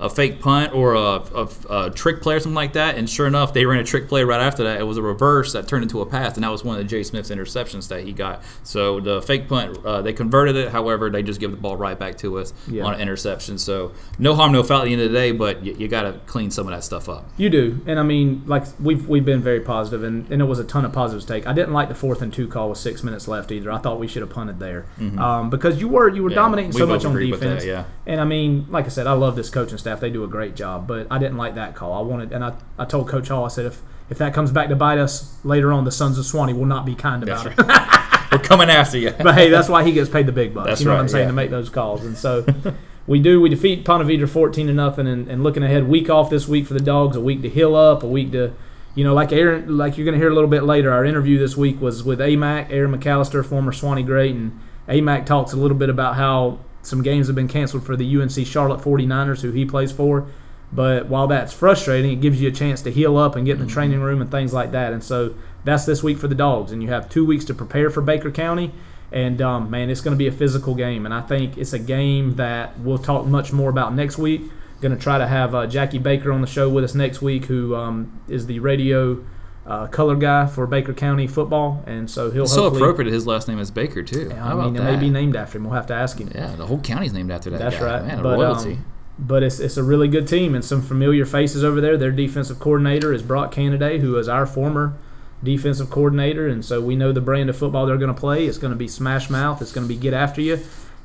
Speaker 2: a fake punt or a, a, a, trick play or something like that. And sure enough, they ran a trick play right after that. It was a reverse that turned into a pass, and that was one of the Jay Smith's interceptions that he got. So the fake punt, uh, they converted it. However, they just give the ball right back to us yeah. on an interception. So no harm, no foul at the end of the day, but you, you got to clean some of that stuff up.
Speaker 1: You do, and I mean, like we've we've been very positive, and, and it was a ton of positives take. I didn't like the fourth and two call with six minutes left either. I thought we should have punted there mm-hmm. um, because you were you were yeah, dominating so much on defense.
Speaker 2: That, yeah.
Speaker 1: And I mean, like I said, I love this coaching staff. They do a great job, but I didn't like that call. I wanted, and I, I told Coach Hall, I said if if that comes back to bite us later on, the Sons of Suwannee will not be kind about
Speaker 2: that's it. Right. (laughs) We're coming after you.
Speaker 1: but hey, that's why he gets paid the big bucks.
Speaker 2: That's
Speaker 1: you know
Speaker 2: right,
Speaker 1: what I'm saying
Speaker 2: yeah.
Speaker 1: to make those calls, and so. (laughs) we do. We defeat Ponte Vedra 14 to nothing, and, and looking ahead, week off this week for the dogs, a week to heal up, a week to you know, like Aaron, like you're going to hear a little bit later, our interview this week was with AMAC, Aaron McAllister, former Suwannee great, and AMAC talks a little bit about how some games have been canceled for the UNC Charlotte 49ers, who he plays for. But while that's frustrating, it gives you a chance to heal up and get in the mm-hmm. training room and things like that. And so that's this week for the Dogs. And you have two weeks to prepare for Baker County. And um, man, it's going to be a physical game. And I think it's a game that we'll talk much more about next week. Going to try to have uh, Jackie Baker on the show with us next week, who um, is the radio uh, color guy for Baker County football, and so he'll.
Speaker 2: so appropriate. His last name is Baker too.
Speaker 1: Yeah, I mean, it may be named after him. We'll have to ask him.
Speaker 2: Yeah, the whole county's named after that.
Speaker 1: That's
Speaker 2: guy.
Speaker 1: right.
Speaker 2: Man,
Speaker 1: but,
Speaker 2: royalty.
Speaker 1: Um, but it's, it's a really good team and some familiar faces over there. Their defensive coordinator is Brock Canada, who is our former defensive coordinator, and so we know the brand of football they're going to play. It's going to be smash mouth. It's going to be get after you,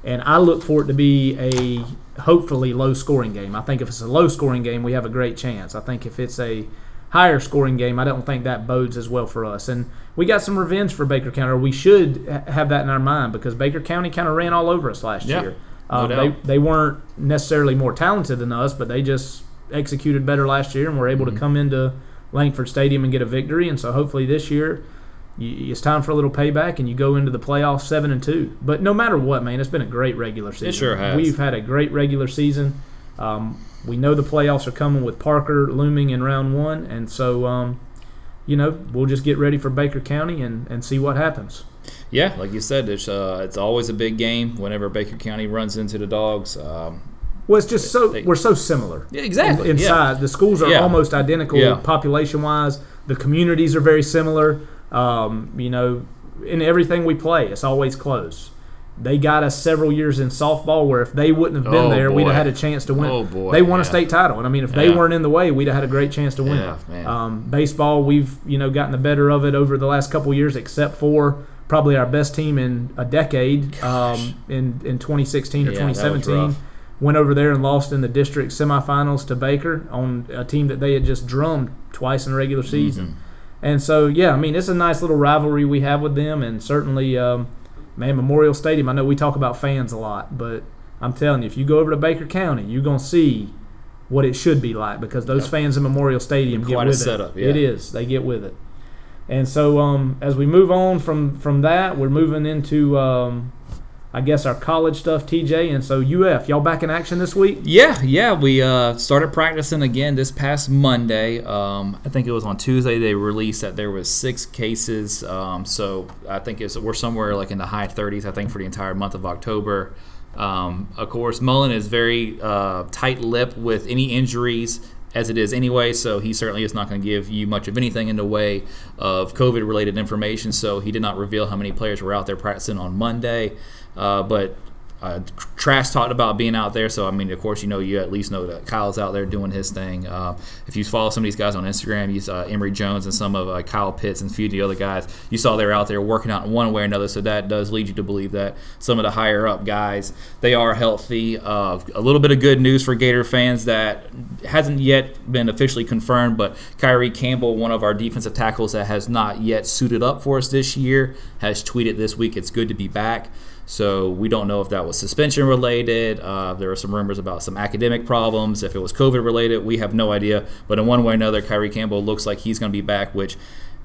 Speaker 1: and I look for it to be a hopefully low scoring game. I think if it's a low scoring game, we have a great chance. I think if it's a higher scoring game, I don't think that bodes as well for us. And we got some revenge for Baker County, or we should have that in our mind because Baker County kind of ran all over us last
Speaker 2: yeah,
Speaker 1: year.
Speaker 2: No
Speaker 1: um, they they weren't necessarily more talented than us, but they just executed better last year and were able mm-hmm. to come into Langford Stadium and get a victory. And so hopefully this year it's time for a little payback, and you go into the playoffs seven and two. But no matter what, man, it's been a great regular season.
Speaker 2: It sure has.
Speaker 1: We've had a great regular season. Um, we know the playoffs are coming with Parker looming in round one, and so um, you know we'll just get ready for Baker County and, and see what happens.
Speaker 2: Yeah, like you said, it's uh, it's always a big game whenever Baker County runs into the dogs. Um,
Speaker 1: well, it's just so they, we're so similar.
Speaker 2: Yeah, exactly.
Speaker 1: In, in
Speaker 2: yeah.
Speaker 1: size, the schools are
Speaker 2: yeah.
Speaker 1: almost identical
Speaker 2: yeah.
Speaker 1: population wise. The communities are very similar. Um, you know, in everything we play, it's always close. They got us several years in softball where if they wouldn't have been
Speaker 2: oh,
Speaker 1: there,
Speaker 2: boy.
Speaker 1: we'd have had a chance to win.
Speaker 2: Oh boy,
Speaker 1: they won
Speaker 2: yeah.
Speaker 1: a state title, and I mean, if they weren't in the way, we'd have had a great chance to win.
Speaker 2: Yeah,
Speaker 1: Um, baseball, we've you know gotten the better of it over the last couple years, except for probably our best team in a decade um, in in 2016 or
Speaker 2: Yeah, that was
Speaker 1: 2017.
Speaker 2: rough.
Speaker 1: Went over there and lost in the district semifinals to Baker on a team that they had just drummed twice in the regular season.
Speaker 2: Mm-hmm.
Speaker 1: And so, yeah, I mean, it's a nice little rivalry we have with them, and certainly, um, man, Memorial Stadium. I know we talk about fans a lot, but I'm telling you, if you go over to Baker County, you're gonna see what it should be like because those
Speaker 2: Yep.
Speaker 1: fans in Memorial Stadium get
Speaker 2: Quite a
Speaker 1: with
Speaker 2: setup,
Speaker 1: it.
Speaker 2: yeah.
Speaker 1: It is. They get with it. And so, um, as we move on from from that, we're moving into, um, I guess, our college stuff, TJ. And so, UF, y'all back in action this week?
Speaker 2: Yeah, yeah. We uh, started practicing again this past Monday. Um, I think it was on Tuesday they released that there was six cases. Um, so I think it's we're somewhere like in the high 30s. I think for the entire month of October. Um, of course, Mullen is very uh, tight-lipped with any injuries as it is anyway, so he certainly is not going to give you much of anything in the way of COVID-related information. So he did not reveal how many players were out there practicing on Monday. Uh, but uh, Trask talked about being out there, so I mean, of course, you know, you at least know that Kyle's out there doing his thing. Uh, if you follow some of these guys on Instagram, you saw Emory Jones and some of uh, Kyle Pitts and a few of the other guys, you saw they're out there working out in one way or another. So that does lead you to believe that some of the higher up guys they are healthy. Uh, a little bit of good news for Gator fans that hasn't yet been officially confirmed, but Kyree Campbell, one of our defensive tackles that has not yet suited up for us this year, has tweeted this week it's good to be back. So we don't know if that was suspension related. Uh, there are some rumors about some academic problems. If it was COVID related, we have no idea. But in one way or another, Kyree Campbell looks like he's going to be back, which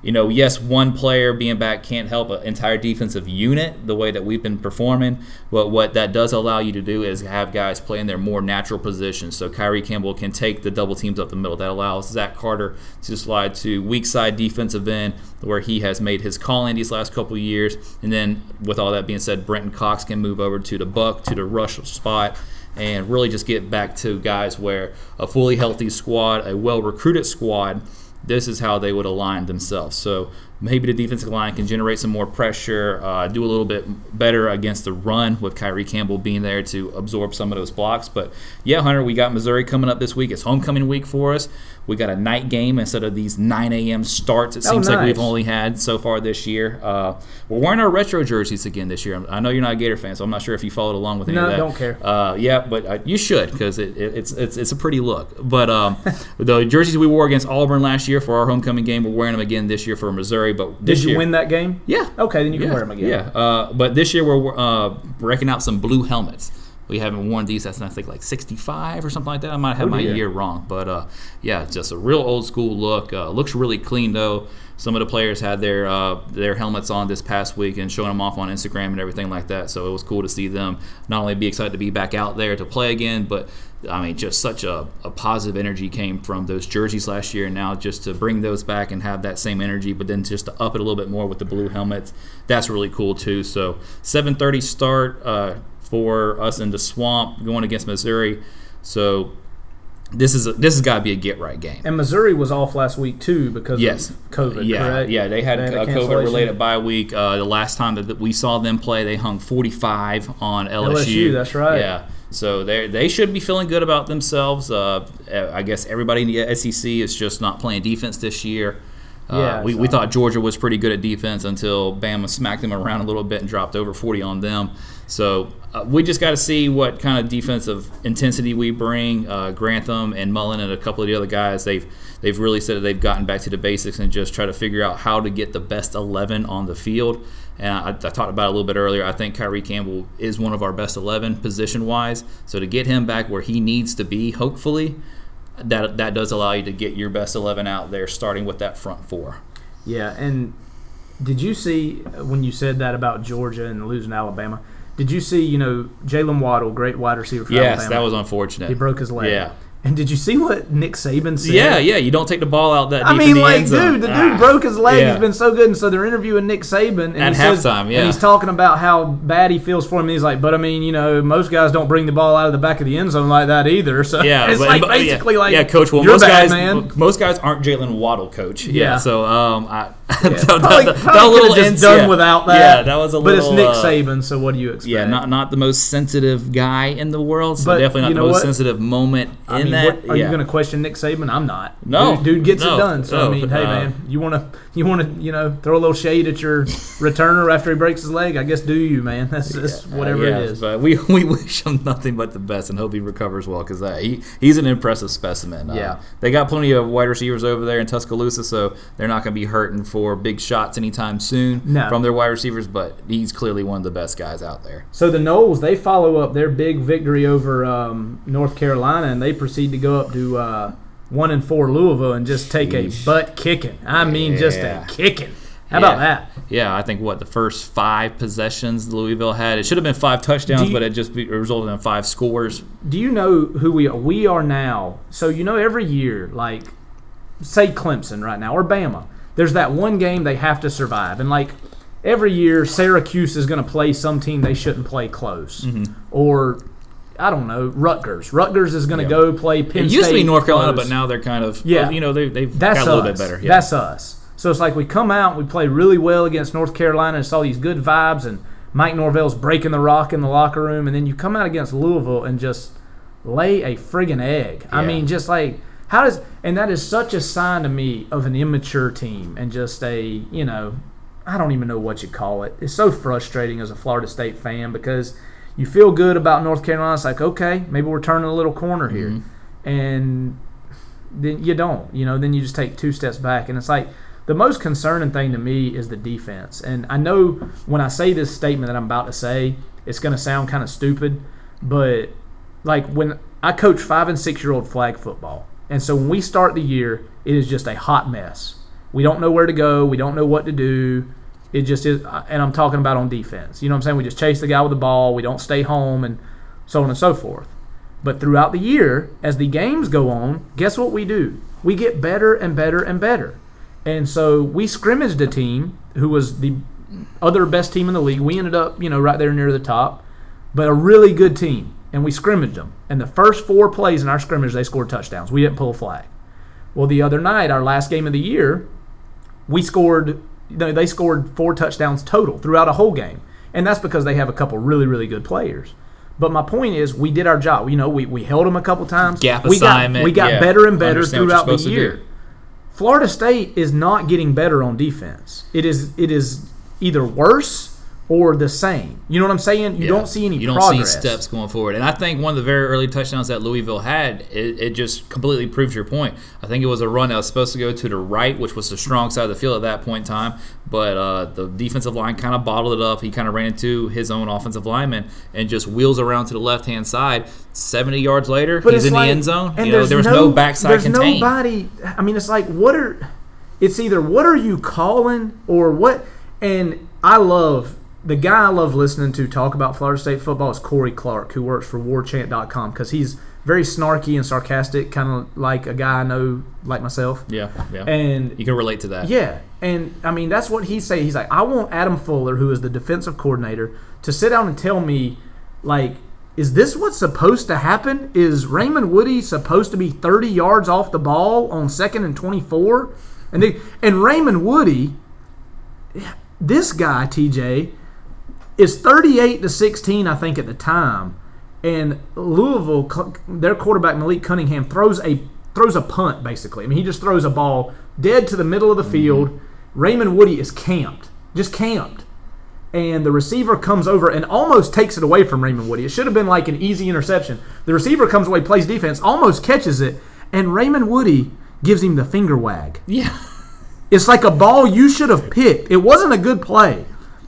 Speaker 2: you know, yes, one player being back can't help an entire defensive unit the way that we've been performing. But what that does allow you to do is have guys play in their more natural positions. So Kyree Campbell can take the double teams up the middle. That allows Zach Carter to slide to weak side defensive end where he has made his call in these last couple years. And then, with all that being said, Brenton Cox can move over to the buck, to the rush spot and really just get back to guys where a fully healthy squad, a well recruited squad, this is how they would align themselves. So maybe the defensive line can generate some more pressure, uh, do a little bit better against the run with Kyree Campbell being there to absorb some of those blocks. But yeah, Hunter, we got Missouri coming up this week. It's homecoming week for us. We got a night game instead of these 9 a.m. starts. It
Speaker 1: Oh,
Speaker 2: seems like we've only had so far this year. Uh, we're wearing our retro jerseys again this year. I know you're not a Gator fan, so I'm not sure if you followed along with any
Speaker 1: No,
Speaker 2: of that.
Speaker 1: I don't care.
Speaker 2: Uh, yeah, but uh, you should because it, it, it's it's it's a pretty look. But um, (laughs) the jerseys we wore against Auburn last year for our homecoming game, we're wearing them again this year for Missouri. But
Speaker 1: Did you
Speaker 2: year,
Speaker 1: win that game?
Speaker 2: Yeah.
Speaker 1: Okay, then you can
Speaker 2: yeah,
Speaker 1: wear them again.
Speaker 2: Yeah, uh, but this year we're uh, breaking out some blue helmets. We haven't worn these since I think like 65 or something like that. I might have
Speaker 1: Oh,
Speaker 2: my
Speaker 1: dear.
Speaker 2: year wrong, but uh, yeah, just a real old school look. Uh, looks really clean though. Some of the players had their uh, their helmets on this past week and showing them off on Instagram and everything like that. So it was cool to see them not only be excited to be back out there to play again, but I mean, just such a, a positive energy came from those jerseys last year, and now just to bring those back and have that same energy, but then just to up it a little bit more with the blue helmets, that's really cool too. So 7:30 start uh, for us in the swamp going against Missouri. So this is a, this has got to be a get right game.
Speaker 1: And Missouri was off last week too because
Speaker 2: Yes.
Speaker 1: of COVID.
Speaker 2: Yeah,
Speaker 1: correct?
Speaker 2: yeah, they had
Speaker 1: They
Speaker 2: a
Speaker 1: had a
Speaker 2: COVID related bye week. Uh, the last time that we saw them play, they hung 45 on LSU.
Speaker 1: LSU, that's right.
Speaker 2: Yeah, so they they should be feeling good about themselves. Uh, I guess everybody in the SEC is just not playing defense this year. Uh,
Speaker 1: Yeah,
Speaker 2: we, we thought Georgia was pretty good at defense until Bama smacked them around a little bit and dropped over 40 on them. So uh, we just got to see what kind of defensive intensity we bring. Uh, Grantham and Mullen and a couple of the other guys, they've they've really said that they've gotten back to the basics and just try to figure out how to get the best 11 on the field. And I, I talked about a little bit earlier. I think Kyree Campbell is one of our best 11 position wise. So to get him back where he needs to be, hopefully, that that does allow you to get your best 11 out there, starting with that front four.
Speaker 1: Yeah, and did you see when you said that about Georgia and losing Alabama? Did you see, you know, Jaylen Waddle, great wide receiver for
Speaker 2: Yes,
Speaker 1: Alabama?
Speaker 2: that was unfortunate.
Speaker 1: He broke his leg.
Speaker 2: Yeah.
Speaker 1: And did you see what Nick Saban said?
Speaker 2: Yeah, yeah. You don't take the ball out that deep
Speaker 1: I
Speaker 2: in
Speaker 1: mean,
Speaker 2: the
Speaker 1: like,
Speaker 2: end zone.
Speaker 1: dude, the
Speaker 2: Ah.
Speaker 1: dude broke his leg.
Speaker 2: Yeah.
Speaker 1: He's been so good, and so they're interviewing Nick Saban and
Speaker 2: At
Speaker 1: he says-
Speaker 2: halftime, yeah.
Speaker 1: and he's talking about how bad he feels for him. And he's like, but I mean, you know, most guys don't bring the ball out of the back of the end zone like that either. So
Speaker 2: Yeah, (laughs)
Speaker 1: it's
Speaker 2: but-
Speaker 1: like
Speaker 2: but-
Speaker 1: basically
Speaker 2: yeah,
Speaker 1: like,
Speaker 2: yeah, coach. Well, most
Speaker 1: bad,
Speaker 2: guys,
Speaker 1: man.
Speaker 2: most guys aren't Jaylen Waddle, coach. Yeah.
Speaker 1: Yeah.
Speaker 2: So, um, I
Speaker 1: Yeah, (laughs)
Speaker 2: that,
Speaker 1: probably,
Speaker 2: that- that little
Speaker 1: could've just
Speaker 2: ins-
Speaker 1: done
Speaker 2: yeah.
Speaker 1: without that.
Speaker 2: Yeah, that was a
Speaker 1: But
Speaker 2: little.
Speaker 1: it's Nick
Speaker 2: uh,
Speaker 1: Saban, so what do you expect?
Speaker 2: Yeah, not not the most sensitive guy in the world. So
Speaker 1: But
Speaker 2: definitely not
Speaker 1: you
Speaker 2: the most
Speaker 1: what?
Speaker 2: sensitive moment
Speaker 1: I
Speaker 2: in
Speaker 1: mean,
Speaker 2: that.
Speaker 1: what, are
Speaker 2: yeah.
Speaker 1: you going to question Nick Saban? I'm not.
Speaker 2: No,
Speaker 1: dude, dude gets
Speaker 2: no,
Speaker 1: it done. So
Speaker 2: no,
Speaker 1: I mean, hey
Speaker 2: uh,
Speaker 1: man, you want to (laughs) you want to you know throw a little shade at your returner after he breaks his leg? I guess do you, man? (laughs) That's, that's whatever
Speaker 2: Uh, yeah,
Speaker 1: it is.
Speaker 2: But we, (laughs) we wish him nothing but the best and hope he recovers well because uh, he he's an impressive specimen. Uh,
Speaker 1: Yeah.
Speaker 2: they got plenty of wide receivers over there in Tuscaloosa, so they're not going to be hurting for big shots anytime soon
Speaker 1: No.
Speaker 2: from their wide receivers. But he's clearly one of the best guys out there.
Speaker 1: So the Noles they follow up their big victory over um, North Carolina, and they proceed to go up to uh, one and four Louisville and just take
Speaker 2: Sheesh.
Speaker 1: a butt kicking. I mean, just a kicking. How about that?
Speaker 2: Yeah, I think what the first five possessions Louisville had. It should have been five touchdowns,
Speaker 1: you-
Speaker 2: but it just be, it resulted in five scores.
Speaker 1: Do you know who we are? We are now. So you know, every year, like say Clemson right now or Bama, there's that one game they have to survive, and like every year, Syracuse is going to play some team they shouldn't play close,
Speaker 2: Mm-hmm.
Speaker 1: or I don't know, Rutgers. Rutgers is going to
Speaker 2: Yeah.
Speaker 1: go play Penn
Speaker 2: It used to be North Carolina,
Speaker 1: close.
Speaker 2: but now they're kind of
Speaker 1: Yeah.
Speaker 2: You know they they've
Speaker 1: That's
Speaker 2: got a little
Speaker 1: us.
Speaker 2: bit better. Yeah.
Speaker 1: That's us. So it's like we come out, we play really well against North Carolina, and saw these good vibes, and Mike Norvell's breaking the rock in the locker room, and then you come out against Louisville and just lay a friggin' egg. I mean, just like how does and that is such a sign to me of an immature team and just a you know I don't even know what you call it. It's so frustrating as a Florida State fan because you feel good about North Carolina. It's like okay, maybe we're turning a little corner here,
Speaker 2: Mm-hmm.
Speaker 1: and then you don't. You know, then you just take two steps back, and it's like the most concerning thing to me is the defense. And I know when I say this statement that I'm about to say, it's going to sound kind of stupid, but like when I coach five and six year old flag football, and so when we start the year, it is just a hot mess. We don't know where to go. We don't know what to do. It just is, uh, and I'm talking about on defense. You know what I'm saying? We just chase the guy with the ball. We don't stay home, and so on and so forth. But throughout the year, as the games go on, guess what we do? We get better and better and better. And so we scrimmaged a team who was the other best team in the league. We ended up, you know, right there near the top, but a really good team. and we scrimmaged them. And the first four plays in our scrimmage, they scored touchdowns. We didn't pull a flag. Well, the other night, our last game of the year, we scored. You know, they scored four touchdowns total throughout a whole game, and that's because they have a couple really, really good players. But my point is, we did our job. You know, we, we held them a couple times.
Speaker 2: Gap
Speaker 1: we
Speaker 2: assignment,
Speaker 1: Got, we got
Speaker 2: yeah.
Speaker 1: better and better throughout the
Speaker 2: supposed to do.
Speaker 1: year. Florida State is not getting better on defense. It is it is either worse or the same. You know what I'm saying? You
Speaker 2: Yeah.
Speaker 1: don't see any
Speaker 2: you don't
Speaker 1: progress.
Speaker 2: see steps going forward and i think one of the very early touchdowns that louisville had it, it just completely proves your point i think it was a run that was supposed to go to the right which was the strong side of the field at that point in time but uh, the defensive line kind of bottled it up he kind of ran into his own offensive lineman and just wheels around to the left hand side 70 yards later
Speaker 1: But
Speaker 2: he's in
Speaker 1: like-
Speaker 2: the end zone
Speaker 1: and
Speaker 2: you know there was no, backside
Speaker 1: There's
Speaker 2: contained
Speaker 1: nobody. I mean, it's like what are? It's either what are you calling or what? And I love the guy I love listening to talk about Florida State football is Corey Clark, who works for WarChant.com, because he's very snarky and sarcastic, kind of like a guy I know, like myself.
Speaker 2: yeah yeah
Speaker 1: And
Speaker 2: you can relate to that
Speaker 1: yeah, and I mean that's what he's saying. He's like, I want Adam Fuller, who is the defensive coordinator, to sit down and tell me, like, is this what's supposed to happen? Is Raymond Woodie supposed to be 30 yards off the ball on second and 24? And they, and Raymond Woodie, this guy TJ, is 38 to 16, I think, at the time. And Louisville, their quarterback Malik Cunningham throws a throws a punt basically. I mean, he just throws a ball dead to the middle of the field. Mm-hmm. Raymond Woodie is camped, just camped, and the receiver comes over and almost takes it away from Raymond Woodie. It should have been like an easy interception. The receiver comes away, plays defense, almost catches it, and Raymond Woodie gives him the finger wag.
Speaker 2: yeah
Speaker 1: It's like a ball you should have picked. It wasn't a good play.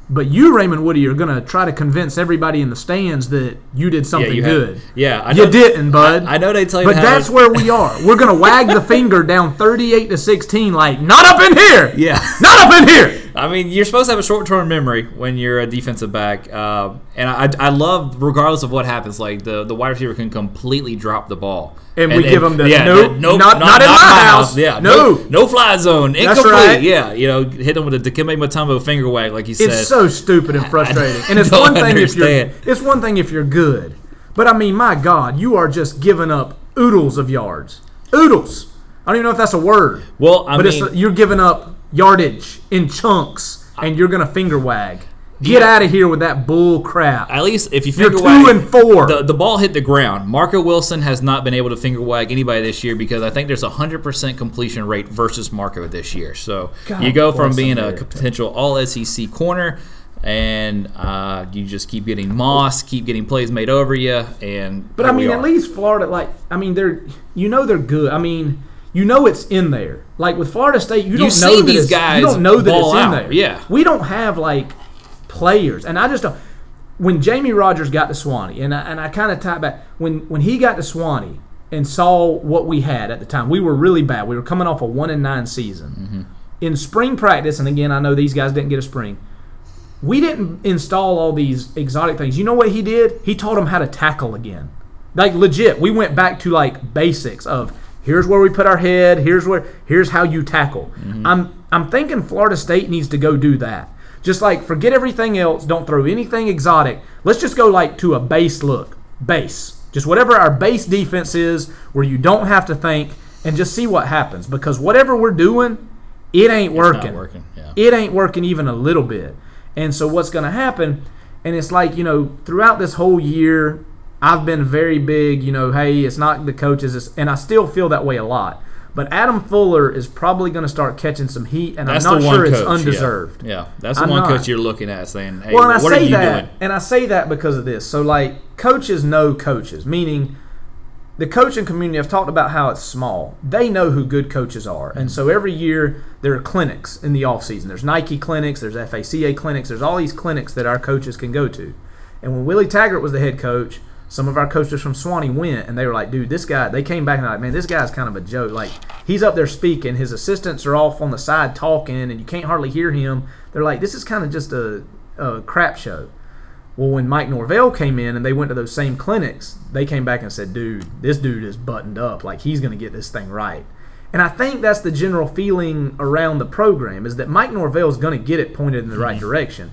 Speaker 1: But you, Raymond Woodie, are going to try to convince everybody in the stands that you did something
Speaker 2: you had-
Speaker 1: good.
Speaker 2: yeah, I
Speaker 1: you didn't, bud.
Speaker 2: I know they tell you
Speaker 1: But that's where we are. We're going to wag the (laughs) finger down 38 to 16 like, not up in here.
Speaker 2: Yeah.
Speaker 1: Not up in here.
Speaker 2: I mean, you're supposed to have a short-term memory when you're a defensive back, uh, and I, I love regardless of what happens. Like the, the wide receiver can completely drop the ball,
Speaker 1: And we give 'em the,
Speaker 2: yeah,
Speaker 1: nope,
Speaker 2: the- nope,
Speaker 1: not- not in my house.
Speaker 2: Yeah,
Speaker 1: No.
Speaker 2: no, no fly zone,
Speaker 1: That's
Speaker 2: incomplete.
Speaker 1: right.
Speaker 2: Yeah, you know, hit them with a Dikembe Mutombo finger wag, like you said.
Speaker 1: It's so stupid and frustrating. (laughs) And it's one thing if you're it's one thing if you're good. But I mean, my God, you are just giving up oodles of yards. Oodles. I don't even know if that's a word.
Speaker 2: well, I
Speaker 1: but
Speaker 2: mean,
Speaker 1: it's you're giving up yardage in chunks, and you're gonna finger wag. Get
Speaker 2: Yeah.
Speaker 1: out of here with that bull crap.
Speaker 2: at least if you finger You're
Speaker 1: two
Speaker 2: wag,
Speaker 1: and four.
Speaker 2: the, the ball hit the ground. Marco Wilson has not been able to finger wag anybody this year because I think there's a hundred percent completion rate versus Marco this year. So
Speaker 1: God
Speaker 2: you go from being a potential All SEC corner, and uh, you just keep getting moss, keep getting plays made over you, and
Speaker 1: But I mean, at least Florida, like, I mean, they're, you know, they're good. I mean, you know, it's in there. Like with Florida State, you don't
Speaker 2: see
Speaker 1: know that
Speaker 2: these guys
Speaker 1: you don't know that it's in
Speaker 2: out,
Speaker 1: there.
Speaker 2: yeah.
Speaker 1: we don't have like players, and I just don't. When Jamie Rogers got to Suwannee, and I, and I kind of tie back when when he got to Suwannee and saw what we had at the time, we were really bad. We were coming off a one and nine season.
Speaker 2: Mm-hmm.
Speaker 1: In spring practice, and again, I know these guys didn't get a spring we didn't install all these exotic things. You know what he did? He taught them how to tackle again. Like legit, we went back to like basics of here's where we put our head, here's where here's how you tackle. Mm-hmm. I'm I'm thinking Florida State needs to go do that. Just like forget everything else, don't throw anything exotic. Let's just go like to a base look. Base. Just whatever our base defense is where you don't have to think and just see what happens because whatever we're doing, it ain't working
Speaker 2: working. Yeah.
Speaker 1: it ain't working even a little bit. And so what's going to happen? And it's like you know, throughout this whole year, I've been very big. You know, hey, it's not the coaches, it's, and I still feel that way a lot. But Adam Fuller is probably going to start catching some heat, and
Speaker 2: That's
Speaker 1: I'm not sure
Speaker 2: coach,
Speaker 1: it's undeserved.
Speaker 2: Yeah, that's the
Speaker 1: I'm
Speaker 2: one
Speaker 1: not.
Speaker 2: coach you're looking at saying, "Hey,
Speaker 1: Well, and I
Speaker 2: what
Speaker 1: say
Speaker 2: are you
Speaker 1: that,
Speaker 2: doing?"
Speaker 1: and I say that because of this. So, like, coaches know coaches, meaning the coaching community. I've talked about how it's small. They know who good coaches are, and so every year there are clinics in the off season. There's Nike clinics, there's FACA clinics, there's all these clinics that our coaches can go to. And when Willie Taggart was the head coach, some of our coaches from Suwannee went, and they were like, "Dude, this guy." They came back and they're like, "Man, this guy's kind of a joke. Like, he's up there speaking, his assistants are off on the side talking, and you can't hardly hear him." They're like, "This is kind of just a, a crap show." Well, when Mike Norvell came in and they went to those same clinics, they came back and said, "Dude, this dude is buttoned up. Like he's going to get this thing right." And I think that's the general feeling around the program is that Mike Norvell is going to get it pointed in the right mm-hmm. direction.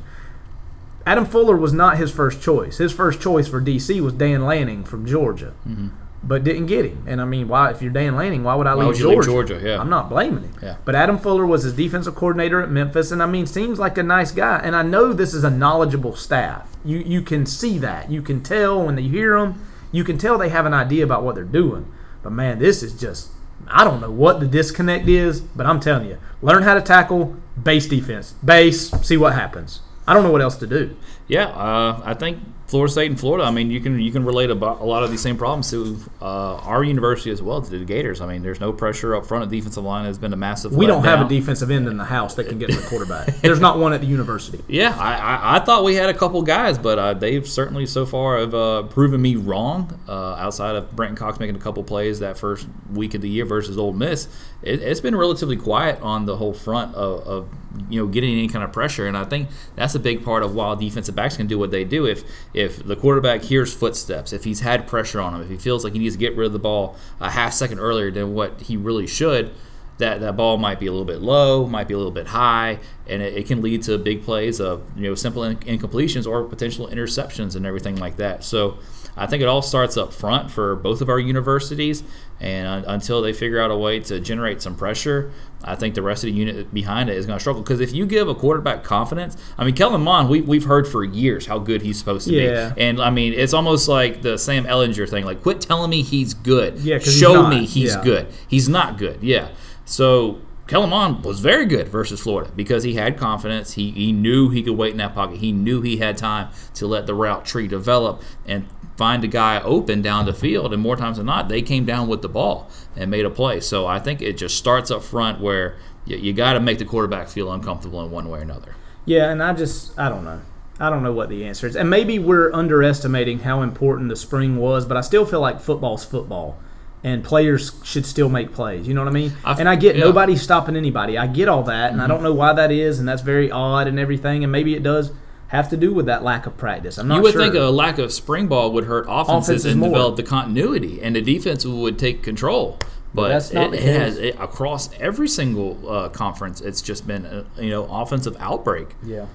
Speaker 1: Adam Fuller was not his first choice. His first choice for DC was Dan Lanning from Georgia, mm-hmm. but didn't get him. And I mean, why? If you're Dan Lanning, why would I
Speaker 2: Why
Speaker 1: leave
Speaker 2: would you leave
Speaker 1: Georgia?
Speaker 2: Georgia? Yeah.
Speaker 1: I'm not blaming him.
Speaker 2: Yeah.
Speaker 1: But Adam Fuller was his defensive coordinator at Memphis, and I mean, seems like a nice guy. And I know this is a knowledgeable staff. You you can see that. You can tell when you hear them. You can tell they have an idea about what they're doing. But man, this is just. I don't know what the disconnect is, but I'm telling you, learn how to tackle base defense. Base, see what happens. I don't know what else to do.
Speaker 2: Yeah, uh, I think Florida State and Florida. I mean, you can you can relate about a lot of these same problems to uh, our university as well, to the Gators. I mean, there's no pressure up front. The defensive line has been a massive.
Speaker 1: We don't have a defensive end in the house that can get to the quarterback. There's not one at the university. (laughs)
Speaker 2: Yeah, I, I, I thought we had a couple guys, but uh, they've certainly so far have uh, proven me wrong. Uh, outside of Brenton Cox making a couple plays that first week of the year versus Ole Miss, it, it's been relatively quiet on the whole front of, of you know getting any kind of pressure, and I think that's a big part of why defensive backs can do what they do. If if the quarterback hears footsteps, if he's had pressure on him, if he feels like he needs to get rid of the ball a half second earlier than what he really should that that ball might be a little bit low, might be a little bit high, and it, it can lead to big plays of you know simple in- incompletions or potential interceptions and everything like that. So I think it all starts up front for both of our universities, and un- until they figure out a way to generate some pressure, I think the rest of the unit behind it is going to struggle. Because if you give a quarterback confidence, I mean, Kellen Mond, we, we've heard for years how good he's supposed to
Speaker 1: Yeah.
Speaker 2: be, and I mean, it's almost like the Sam Ehlinger thing, like quit telling me he's good,
Speaker 1: Yeah, he's
Speaker 2: show
Speaker 1: not.
Speaker 2: me he's
Speaker 1: Yeah.
Speaker 2: good. He's not good. Yeah. So Kellen Mond was very good versus Florida because he had confidence. He, he knew he could wait in that pocket. He knew he had time to let the route tree develop and find a guy open down the field. And more times than not, they came down with the ball and made a play. So I think it just starts up front where you, you got to make the quarterback feel uncomfortable in one way or another.
Speaker 1: Yeah, and I just I don't know. I don't know what the answer is. And maybe we're underestimating how important the spring was, but I still feel like football's football. And players should still make plays. You know what I mean?
Speaker 2: I-
Speaker 1: and I get
Speaker 2: yeah. Mm-hmm.
Speaker 1: stopping anybody. I get all that, and I don't know why that is, and that's very odd and everything. And maybe it does have to do with that lack of practice. I'm not
Speaker 2: You would
Speaker 1: sure.
Speaker 2: think a lack of spring ball would hurt offenses,
Speaker 1: Offenses
Speaker 2: and
Speaker 1: more.
Speaker 2: develop the continuity, and the defense would take control. But
Speaker 1: that's not
Speaker 2: it, it has it, across every single uh, conference. It's just been a, you know offensive outbreak.
Speaker 1: Yeah.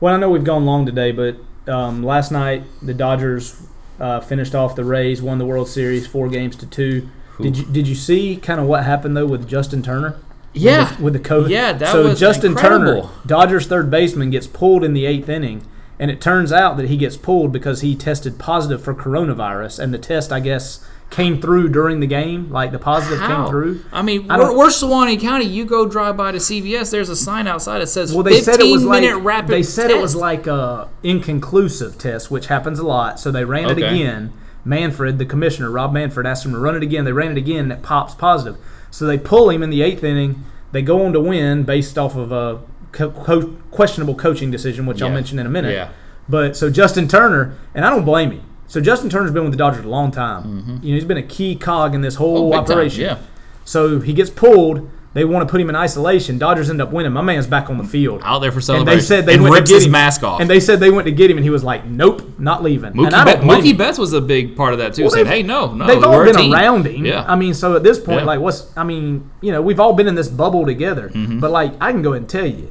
Speaker 1: Well, I know we've gone long today, but um, last night the Dodgers uh, finished off the Rays, won the World Series four games to two. Did you did you see kind of what happened though with Justin Turner?
Speaker 2: Yeah.
Speaker 1: with the, with the COVID.
Speaker 2: Yeah, that
Speaker 1: so
Speaker 2: was
Speaker 1: Justin
Speaker 2: incredible.
Speaker 1: Turner, Dodgers third baseman, gets pulled in the eighth inning, and it turns out that he gets pulled because he tested positive for coronavirus, and the test, I guess, came through during the game. Like the positive
Speaker 2: How?
Speaker 1: came through.
Speaker 2: I mean,
Speaker 1: I
Speaker 2: we're, we're Suwannee County. You go drive by to CVS. There's a sign outside that says
Speaker 1: Well, they
Speaker 2: 15
Speaker 1: said it was like
Speaker 2: minute rapid
Speaker 1: they said it was like a inconclusive test, which happens a lot. So they ran it again. Manfred, the commissioner, Rob Manfred, asked him to run it again. They ran it again, and it pops positive. So they pull him in the eighth inning. They go on to win based off of a co- co- questionable coaching decision, which I'll mention in a minute.
Speaker 2: Yeah.
Speaker 1: But so Justin Turner, and I don't blame him. So Justin Turner's been with the Dodgers a long time. Mm-hmm. You know, he's been a key cog in this whole.
Speaker 2: Oh, big time,
Speaker 1: operation.
Speaker 2: yeah.
Speaker 1: So he gets pulled. They want to put him in isolation. Dodgers end up winning. My man's back on the field
Speaker 2: out there for celebration.
Speaker 1: and they said they
Speaker 2: and
Speaker 1: went
Speaker 2: rips
Speaker 1: to get
Speaker 2: his
Speaker 1: him.
Speaker 2: mask off.
Speaker 1: And they said they went to get him, and he was like, "Nope, not leaving."
Speaker 2: Mookie,
Speaker 1: and I
Speaker 2: Bet-
Speaker 1: don't blame
Speaker 2: Mookie
Speaker 1: him.
Speaker 2: Betts was a big part of that too.
Speaker 1: Well,
Speaker 2: saying,
Speaker 1: they've-
Speaker 2: "Hey, no, no,
Speaker 1: They've all
Speaker 2: we're a
Speaker 1: been
Speaker 2: team."
Speaker 1: around him.
Speaker 2: Yeah,
Speaker 1: I mean, so at this point,
Speaker 2: Yeah.
Speaker 1: like, what's? I mean, you know, we've all been in this bubble together.
Speaker 2: Mm-hmm.
Speaker 1: But like, I can go ahead and tell you,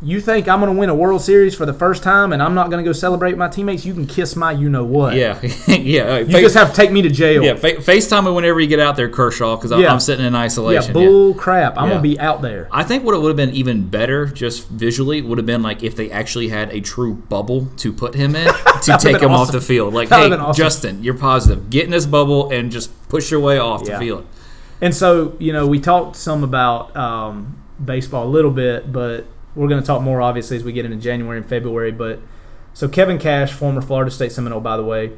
Speaker 1: you think I'm going to win a World Series for the first time, and I'm not going to go celebrate my teammates? You can kiss my, you know what?
Speaker 2: yeah, (laughs) yeah. uh,
Speaker 1: You
Speaker 2: face-
Speaker 1: just have to take me to jail.
Speaker 2: yeah, fa- FaceTime me whenever you get out there, Kershaw, because I'm,
Speaker 1: Yeah.
Speaker 2: I'm sitting in isolation.
Speaker 1: Yeah, bull crap. I'm
Speaker 2: Yeah.
Speaker 1: gonna be out there.
Speaker 2: I think what it would have been even better, just visually, would have been like if they actually had a true bubble to put him in (laughs) to take him off the field. Like, hey,
Speaker 1: awesome.
Speaker 2: Justin, you're positive. Get in this bubble and just push your way off
Speaker 1: Yeah.
Speaker 2: the field.
Speaker 1: And so, you know, we talked some about um, baseball a little bit, but we're going to talk more obviously as we get into January and February. But so Kevin Cash, former Florida State Seminole, by the way,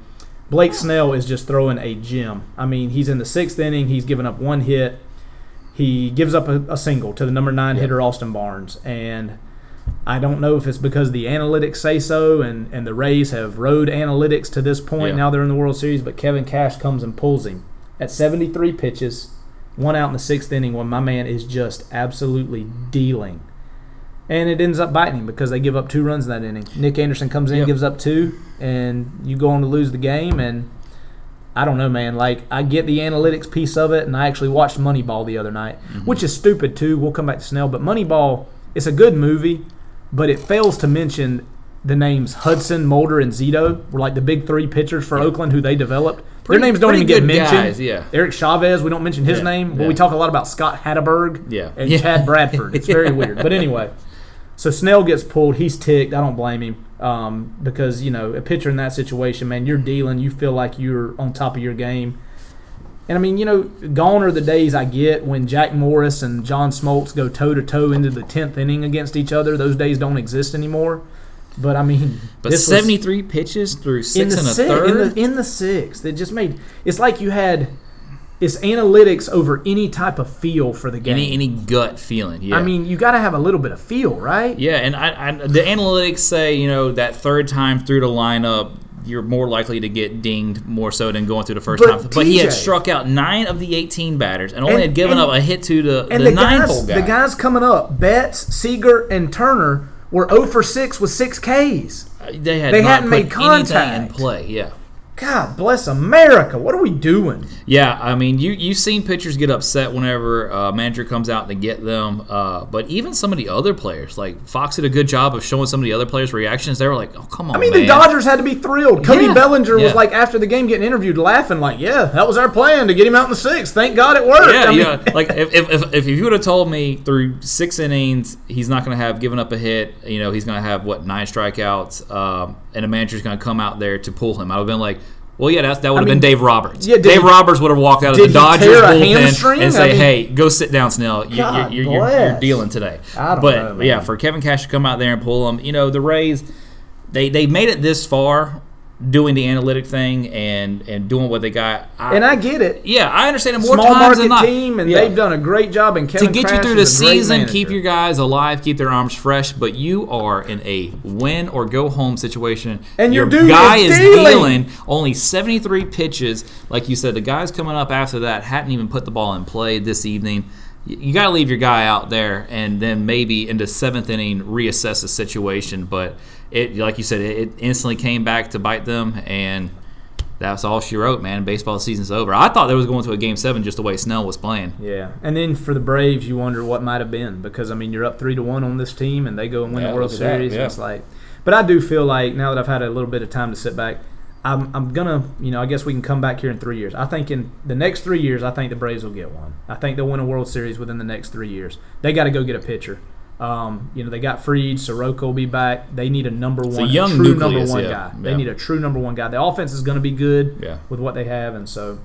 Speaker 1: Blake Snell is just throwing a gem. I mean, he's in the sixth inning. He's given up one hit. He gives up a, a single to the number nine
Speaker 2: Yeah.
Speaker 1: hitter Austin Barnes, and I don't know if it's because the analytics say so, and, and the Rays have rode analytics to this point. Now they're in the World Series, but Kevin Cash comes and pulls him at 73 pitches, one out in the sixth inning when my man is just absolutely dealing. And it ends up biting him because they give up two runs in that inning. Nick Anderson comes in,
Speaker 2: Yep.
Speaker 1: gives up two, and you go on to lose the game. And I don't know, man. Like I get the analytics piece of it, and I actually watched Moneyball the other night, mm-hmm. which is stupid too. We'll come back to Snell, but Moneyball, it's a good movie, but it fails to mention the names Hudson, Mulder, and Zito were like the big three pitchers for Oakland who they developed.
Speaker 2: Pretty-
Speaker 1: Their names don't even get mentioned.
Speaker 2: guys, yeah.
Speaker 1: Eric Chavez, we don't mention his
Speaker 2: Yeah,
Speaker 1: name, but
Speaker 2: yeah.
Speaker 1: we talk a lot about Scott Hatteberg
Speaker 2: Yeah.
Speaker 1: and (laughs)
Speaker 2: Yeah.
Speaker 1: Chad Bradford. It's very (laughs) weird. But anyway, so Snell gets pulled. He's ticked. I don't blame him um, because, you know, a pitcher in that situation, man, you're dealing. You feel like you're on top of your game. And I mean, you know, gone are the days I get when Jack Morris and John Smoltz go toe to toe into the tenth inning against each other. Those days don't exist anymore. But I mean,
Speaker 2: But 73 pitches through six and a third.
Speaker 1: in the in the sixth, it just made it's like you had it's analytics over any type of feel for the game.
Speaker 2: any any gut feeling. Yeah.
Speaker 1: I mean, you got to have a little bit of feel, right?
Speaker 2: Yeah, and I, I, the analytics say you know that third time through the lineup, you're more likely to get dinged more so than going through the first
Speaker 1: But
Speaker 2: time. But he had struck out nine of the 18 batters and only
Speaker 1: And-
Speaker 2: had given
Speaker 1: and-
Speaker 2: up a hit to the,
Speaker 1: And
Speaker 2: the,
Speaker 1: the,
Speaker 2: nine
Speaker 1: guys, the guys coming up, Betts, Seager, and Turner were 0 for 6 with 6 Ks.
Speaker 2: they had
Speaker 1: they
Speaker 2: not
Speaker 1: hadn't
Speaker 2: put
Speaker 1: made
Speaker 2: anything in play. Yeah.
Speaker 1: God bless America. What are we doing?
Speaker 2: Yeah, I mean, you you've seen pitchers get upset whenever a manager comes out to get them. Uh, but even some of the other players, like Fox, did a good job of showing some of the other players' reactions. They were like, "Oh, come on,
Speaker 1: I mean,
Speaker 2: man.
Speaker 1: the Dodgers had to be thrilled. Cody
Speaker 2: Yeah,
Speaker 1: Bellinger was like, after the game getting interviewed, laughing, like, yeah, that was our plan to get him out in the sixth. Thank God it worked.
Speaker 2: Yeah,
Speaker 1: I mean,
Speaker 2: yeah. Like if, if, if, if you would have told me through six innings he's not going to have given up a hit, you know, he's going to have what nine strikeouts, um, and a manager's going to come out there to pull him, I would have been like, well, yeah, that's, that would have
Speaker 1: mean,
Speaker 2: been Dave Roberts.
Speaker 1: yeah,
Speaker 2: Dave
Speaker 1: he-
Speaker 2: Roberts would have walked out of the Dodgers bullpen and say,
Speaker 1: I mean-
Speaker 2: hey, go sit down, Snell. You,
Speaker 1: God
Speaker 2: you're, you're, you're, dealing today.
Speaker 1: I don't
Speaker 2: but
Speaker 1: know,
Speaker 2: yeah, for Kevin Cash to come out there and pull him, you know, the Rays, they they made it this far doing the analytic thing and and doing what they got.
Speaker 1: and I get it.
Speaker 2: Yeah, I understand it more
Speaker 1: Small
Speaker 2: times than not.
Speaker 1: team, and
Speaker 2: Yeah.
Speaker 1: they've done a great job. And Kevin
Speaker 2: to get you through the
Speaker 1: is a great
Speaker 2: season, keep your guys alive, keep their arms fresh. But you are in a win or go home situation.
Speaker 1: And
Speaker 2: your guy
Speaker 1: is dealing.
Speaker 2: dealing only 73 pitches. Like you said, the guys coming up after that hadn't even put the ball in play this evening. You, you got to leave your guy out there, and then maybe in the seventh inning reassess the situation. But it, like you said, it, it instantly came back to bite them, and that's all she wrote, man. Baseball season's over. I thought they was going to a game seven just the way Snell was playing.
Speaker 1: Yeah, and then for the Braves, you wonder what might have been because I mean you're up three to one on this team, and they go and win
Speaker 2: Yeah,
Speaker 1: the World
Speaker 2: look at that,
Speaker 1: Series.
Speaker 2: yeah.
Speaker 1: And it's like, but I do feel like now that I've had a little bit of time to sit back, I'm I'm gonna you know I guess we can come back here in three years. I think in the next three years, I think the Braves will get one. I think they'll win a World Series within the next three years. They got to go get a pitcher. Um, you know they got Fried, Soroka will be back. They need a number one, a
Speaker 2: young
Speaker 1: true number one
Speaker 2: yeah,
Speaker 1: guy. They
Speaker 2: yeah.
Speaker 1: need a true number one guy. The offense is going to be good
Speaker 2: Yeah.
Speaker 1: with what they have, and so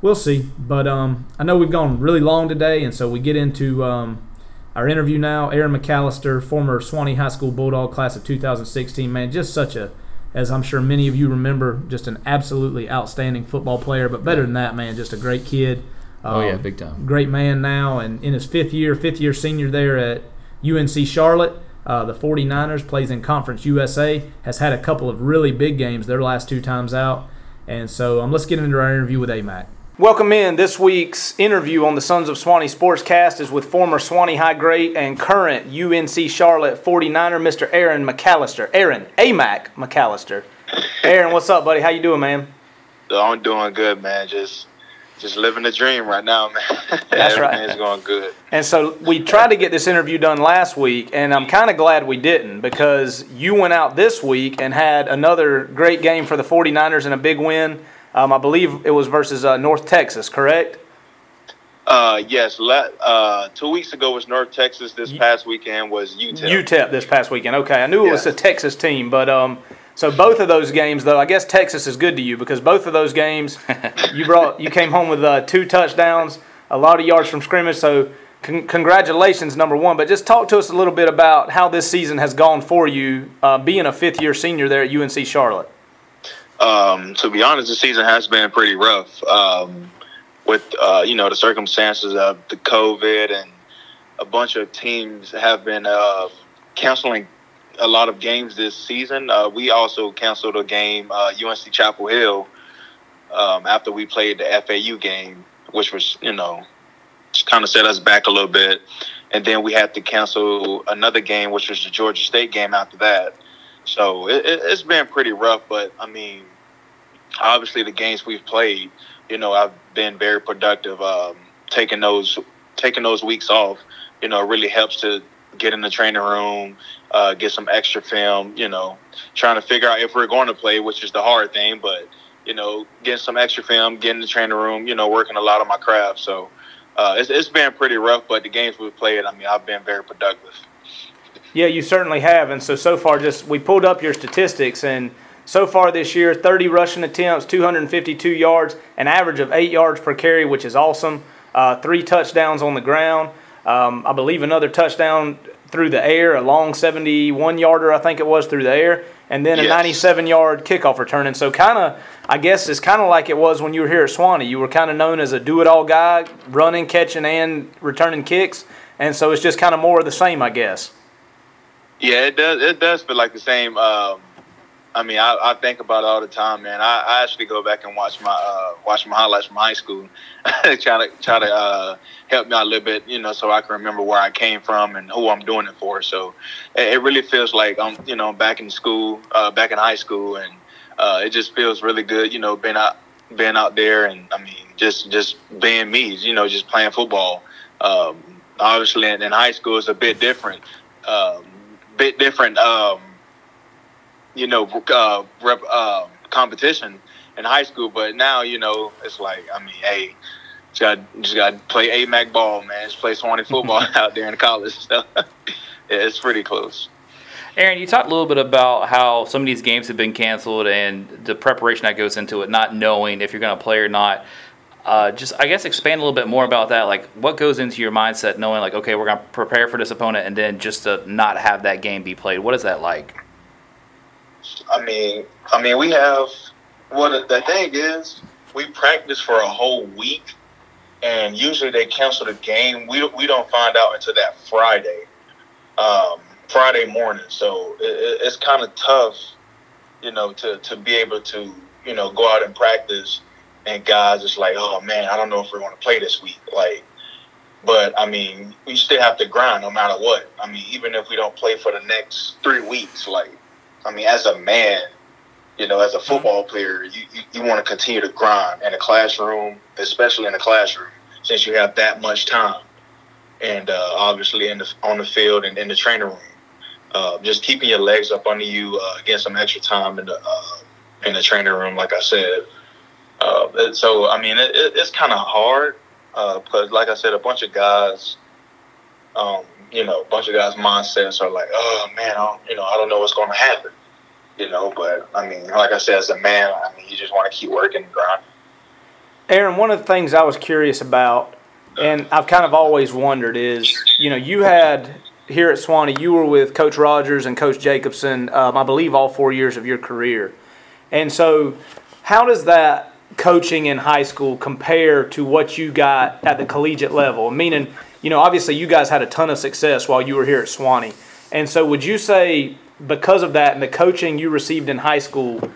Speaker 1: we'll see. But um, I know we've gone really long today, and so we get into um, our interview now. Aaron McAllister, former Suwannee High School Bulldog class of 2016, man, just such a, as I'm sure many of you remember, just an absolutely outstanding football player. But better than that, man, just a great kid.
Speaker 2: Oh yeah,
Speaker 1: Um,
Speaker 2: big time.
Speaker 1: great man now, and in his fifth year, fifth year senior there at UNC Charlotte. Uh, the 49ers plays in Conference USA, has had a couple of really big games their last two times out. And so um, let's get into our interview with AMAC. Welcome in. This week's interview on the Sons of Suwannee Sportscast is with former Suwannee High great and current UNC Charlotte 49er, Mr. Aaron McAllister. Aaron, AMAC McAllister. Aaron, what's up, buddy? How you doing, man?
Speaker 3: I'm doing good, man. Just just living the dream right now, man. (laughs)
Speaker 1: That's right.
Speaker 3: Everything's going good.
Speaker 1: And so we tried to get this interview done last week, and I'm kind of glad we didn't because you went out this week and had another great game for the 49ers and a big win. Um, I believe it was versus uh, North Texas, correct?
Speaker 3: Uh, yes, le- uh, two weeks ago was North Texas. This past weekend was UTEP.
Speaker 1: UTEP this past weekend. Okay, I knew it was a Texas team, but um, so both of those games, though, I guess Texas is good to you because both of those games, (laughs) you brought you came home with uh, two touchdowns, a lot of yards from scrimmage. So con- congratulations, number one. But just talk to us a little bit about how this season has gone for you, uh, being a fifth year senior there at UNC Charlotte.
Speaker 3: Um, to be honest, the season has been pretty rough. Um, with uh, you know the circumstances of the COVID and a bunch of teams have been uh, canceling a lot of games this season. Uh, we also canceled a game, uh, UNC Chapel Hill, um, after we played the FAU game, which was you know kind of set us back a little bit. And then we had to cancel another game, which was the Georgia State game after that. So it, it, it's been pretty rough, but I mean, obviously the games we've played, you know, I've been very productive. Um, taking those taking those weeks off, you know, really helps to get in the training room, uh, get some extra film. You know, trying to figure out if we're going to play, which is the hard thing. But you know, getting some extra film, getting the training room. You know, working a lot on my craft. So uh, it's, it's been pretty rough. But the games we've played, I mean, I've been very productive.
Speaker 1: Yeah, you certainly have. And so so far, just we pulled up your statistics and. So far this year, 30 rushing attempts, 252 yards, an average of eight yards per carry, which is awesome. Uh, three touchdowns on the ground. Um, I believe another touchdown through the air, a long 71 yarder, I think it was, through the air, and then a 97 yard kickoff return. And so, kind of, I guess it's kind of like it was when you were here at Suwannee. You were kind of known as a do it all guy, running, catching, and returning kicks. And so, it's just kind of more of the same, I guess.
Speaker 3: Yeah, it does. It does feel like the same. Um, I mean, I, I think about it all the time, man. I, I actually go back and watch my uh, watch my highlights from high school, (laughs) try to try to uh, help me out a little bit, you know, so I can remember where I came from and who I'm doing it for. So it, it really feels like I'm, you know, back in school, uh, back in high school, and uh, it just feels really good, you know, being out being out there and I mean, just just being me, you know, just playing football. Um, obviously, in, in high school, it's a bit different. Um, bit different, um, you know, uh, rep, uh, competition in high school. But now, you know, it's like, I mean, hey, just got just got to play AMAC ball, man. Just play Suwannee football (laughs) out there in college. So (laughs) yeah, it's pretty close.
Speaker 4: Aaron, you talked a little bit about how some of these games have been canceled and the preparation that goes into it, not knowing if you're going to play or not. Uh, just, I guess, expand a little bit more about that. Like, what goes into your mindset knowing, like, okay, we're going to prepare for this opponent and then just to not have that game be played? What is that like?
Speaker 3: I mean, I mean, we have what the thing is. We practice for a whole week, and usually they cancel the game. We we don't find out until that Friday, um, Friday morning. So it- it's kind of tough, you know, to to be able to you know go out and practice. And guys, it's like, oh man, I don't know if we're going to play this week. Like, but I mean, we still have to grind no matter what. I mean, even if we don't play for the next three weeks, like. I mean, as a man, you know, as a football player, you, you, you want to continue to grind in a classroom, especially in a classroom, since you have that much time. And uh, obviously in the, on the field and in the training room, uh, just keeping your legs up under you, uh, getting some extra time in the uh, in the training room, like I said. Uh, so, I mean, it, it, it's kind of hard because, like I said, a bunch of guys um, you know, a bunch of guys' mindsets are like, oh man, I don't, you know, I don't know what's going to happen, you know. But I mean, like I said, as a man, I mean, you just want to keep working and.
Speaker 1: Aaron, one of the things I was curious about, and I've kind of always wondered, is you know you had here at Suwannee, you were with Coach Rogers and Coach Jacobson, um, I believe, all four years of your career, and so how does that coaching in high school compare to what you got at the collegiate level? Meaning, you know, obviously you guys had a ton of success while you were here at Suwannee, and so would you say because of that and the coaching you received in high school?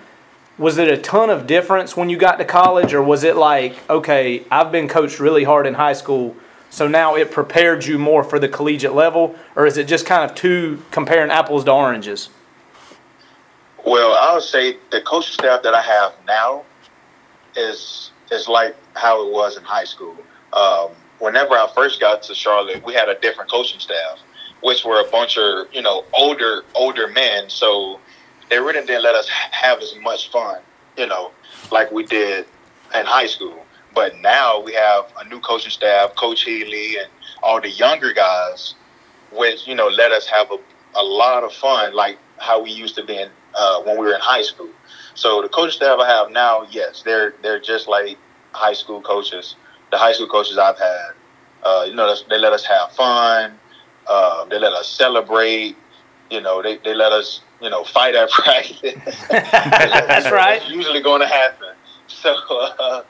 Speaker 1: was it a ton of difference when you got to college or was it like okay i've been coached really hard in high school so now it prepared you more for the collegiate level or is it just kind of two comparing apples to oranges
Speaker 3: Well, I would say the coaching staff that I have now is is like how it was in high school. Um, whenever I first got to Charlotte, we had a different coaching staff, which were a bunch of you know older older men. So they really didn't let us have as much fun, you know, like we did in high school. But now we have a new coaching staff, Coach Healy, and all the younger guys, which you know let us have a, a lot of fun, like how we used to be in, uh, when we were in high school. So the coaching staff I have now, yes, they're they're just like high school coaches. The high school coaches I've had, uh, you know, they let us have fun. Uh, they let us celebrate. You know, they, they let us, you know, fight at (laughs) practice. (laughs)
Speaker 1: That's right.
Speaker 3: It's usually going to happen. So, uh,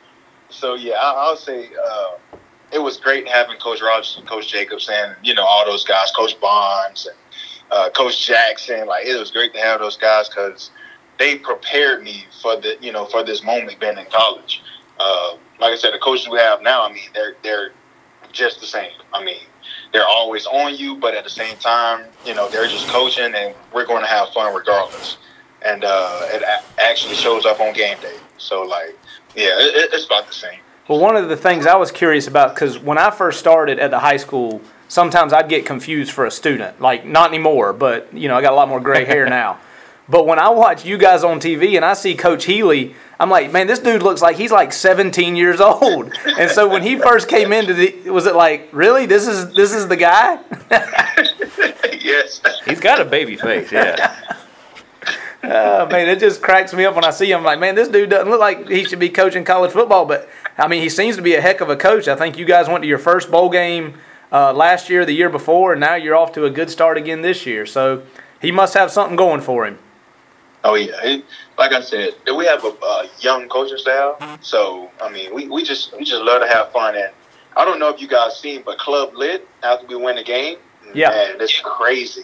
Speaker 3: so yeah, I, I'll say uh, it was great having Coach Rogers and Coach Jacobs and you know all those guys, Coach Bonds and uh, Coach Jackson. Like it was great to have those guys because they prepared me for the you know for this moment being in college. Uh, like I said, the coaches we have now, I mean, they're they're just the same. I mean, they're always on you, but at the same time, you know, they're just coaching, and we're going to have fun regardless. And uh, it a- actually shows up on game day. So, like, yeah, it, it's about the same.
Speaker 1: Well, one of the things I was curious about, because when I first started at the high school, sometimes I'd get confused for a student. Like not anymore, but you know I got a lot more gray hair (laughs) now. But when I watch you guys on TV and I see Coach Healy, I'm like, man, this dude looks like he's like 17 years old. And so when he first came into the, was it like, really, this is this is the guy? (laughs)
Speaker 3: yes.
Speaker 2: He's got a baby face, yeah.
Speaker 1: Oh, man, it just cracks me up when I see him. I'm Like, man, this dude doesn't look like he should be coaching college football, but I mean, he seems to be a heck of a coach. I think you guys went to your first bowl game uh, last year, the year before, and now you're off to a good start again this year. So he must have something going for him.
Speaker 3: Oh yeah, it, like I said, we have a, a young coaching staff. So I mean, we, we just we just love to have fun. And I don't know if you guys seen, but Club Lit after we win the game,
Speaker 1: Yeah.
Speaker 3: man, it's crazy.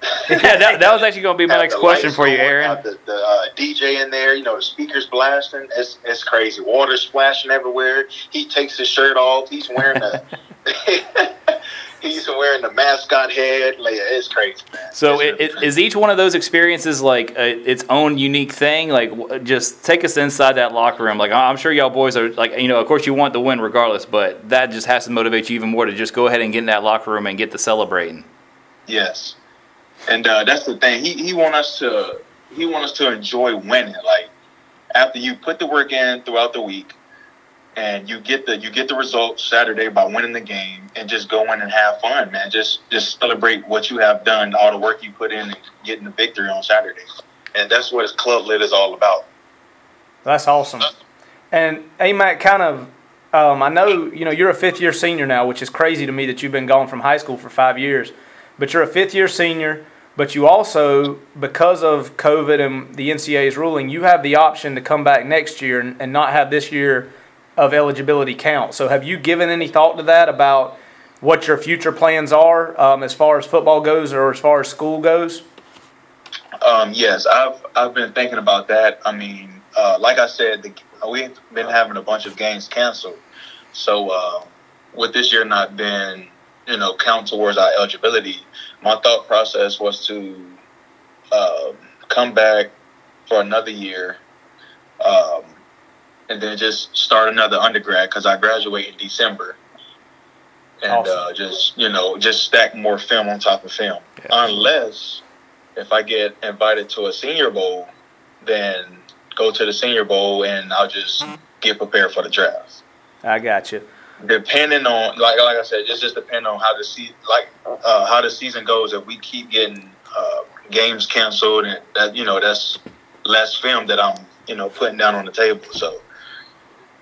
Speaker 3: (laughs)
Speaker 2: yeah, that, that was actually going to be my next question for you, Aaron.
Speaker 3: The, the uh, DJ in there, you know, the speakers blasting. It's it's crazy. Water splashing everywhere. He takes his shirt off. He's wearing a (laughs) (laughs) he's wearing the mascot head. Like, it's crazy, man.
Speaker 2: So, it,
Speaker 3: really
Speaker 2: it, is each one of those experiences like uh its own unique thing? Like, w- just take us inside that locker room. Like, I'm sure y'all boys are like, you know, of course you want the win regardless, but that just has to motivate you even more to just go ahead and get in that locker room and get to celebrating.
Speaker 3: Yes, and uh, that's the thing. He he want us to he want us to enjoy winning. Like after you put the work in throughout the week, and you get the you get the results Saturday by winning the game, and just go in and have fun, man. Just just celebrate what you have done, all the work you put in, and getting the victory on Saturday. And that's what club lit is all about.
Speaker 1: That's awesome. And AMAC, kind of, um, I know you know you're a fifth year senior now, which is crazy to me that you've been gone from high school for five years. But you're a fifth year senior. But you also, because of COVID and the NCAA's ruling, you have the option to come back next year and, and not have this year of eligibility count. So have you given any thought to that about what your future plans are um, as far as football goes or as far as school goes?
Speaker 3: Um, yes, I've I've been thinking about that. I mean, uh, like I said, the, we've been having a bunch of games canceled. So uh, with this year not being, you know, count towards our eligibility, my thought process was to um, come back for another year, um, and then just start another undergrad because I graduate in December. And
Speaker 1: Awesome.
Speaker 3: uh, just you know, just stack more film on top of film, unless if I get invited to a senior bowl, then go to the senior bowl and I'll just get prepared for the draft.
Speaker 1: I got you.
Speaker 3: Depending on like like I said, it's just depending on how the se- like uh, how the season goes. If we keep getting uh, games canceled, and that you know that's less film that I'm you know putting down on the table. So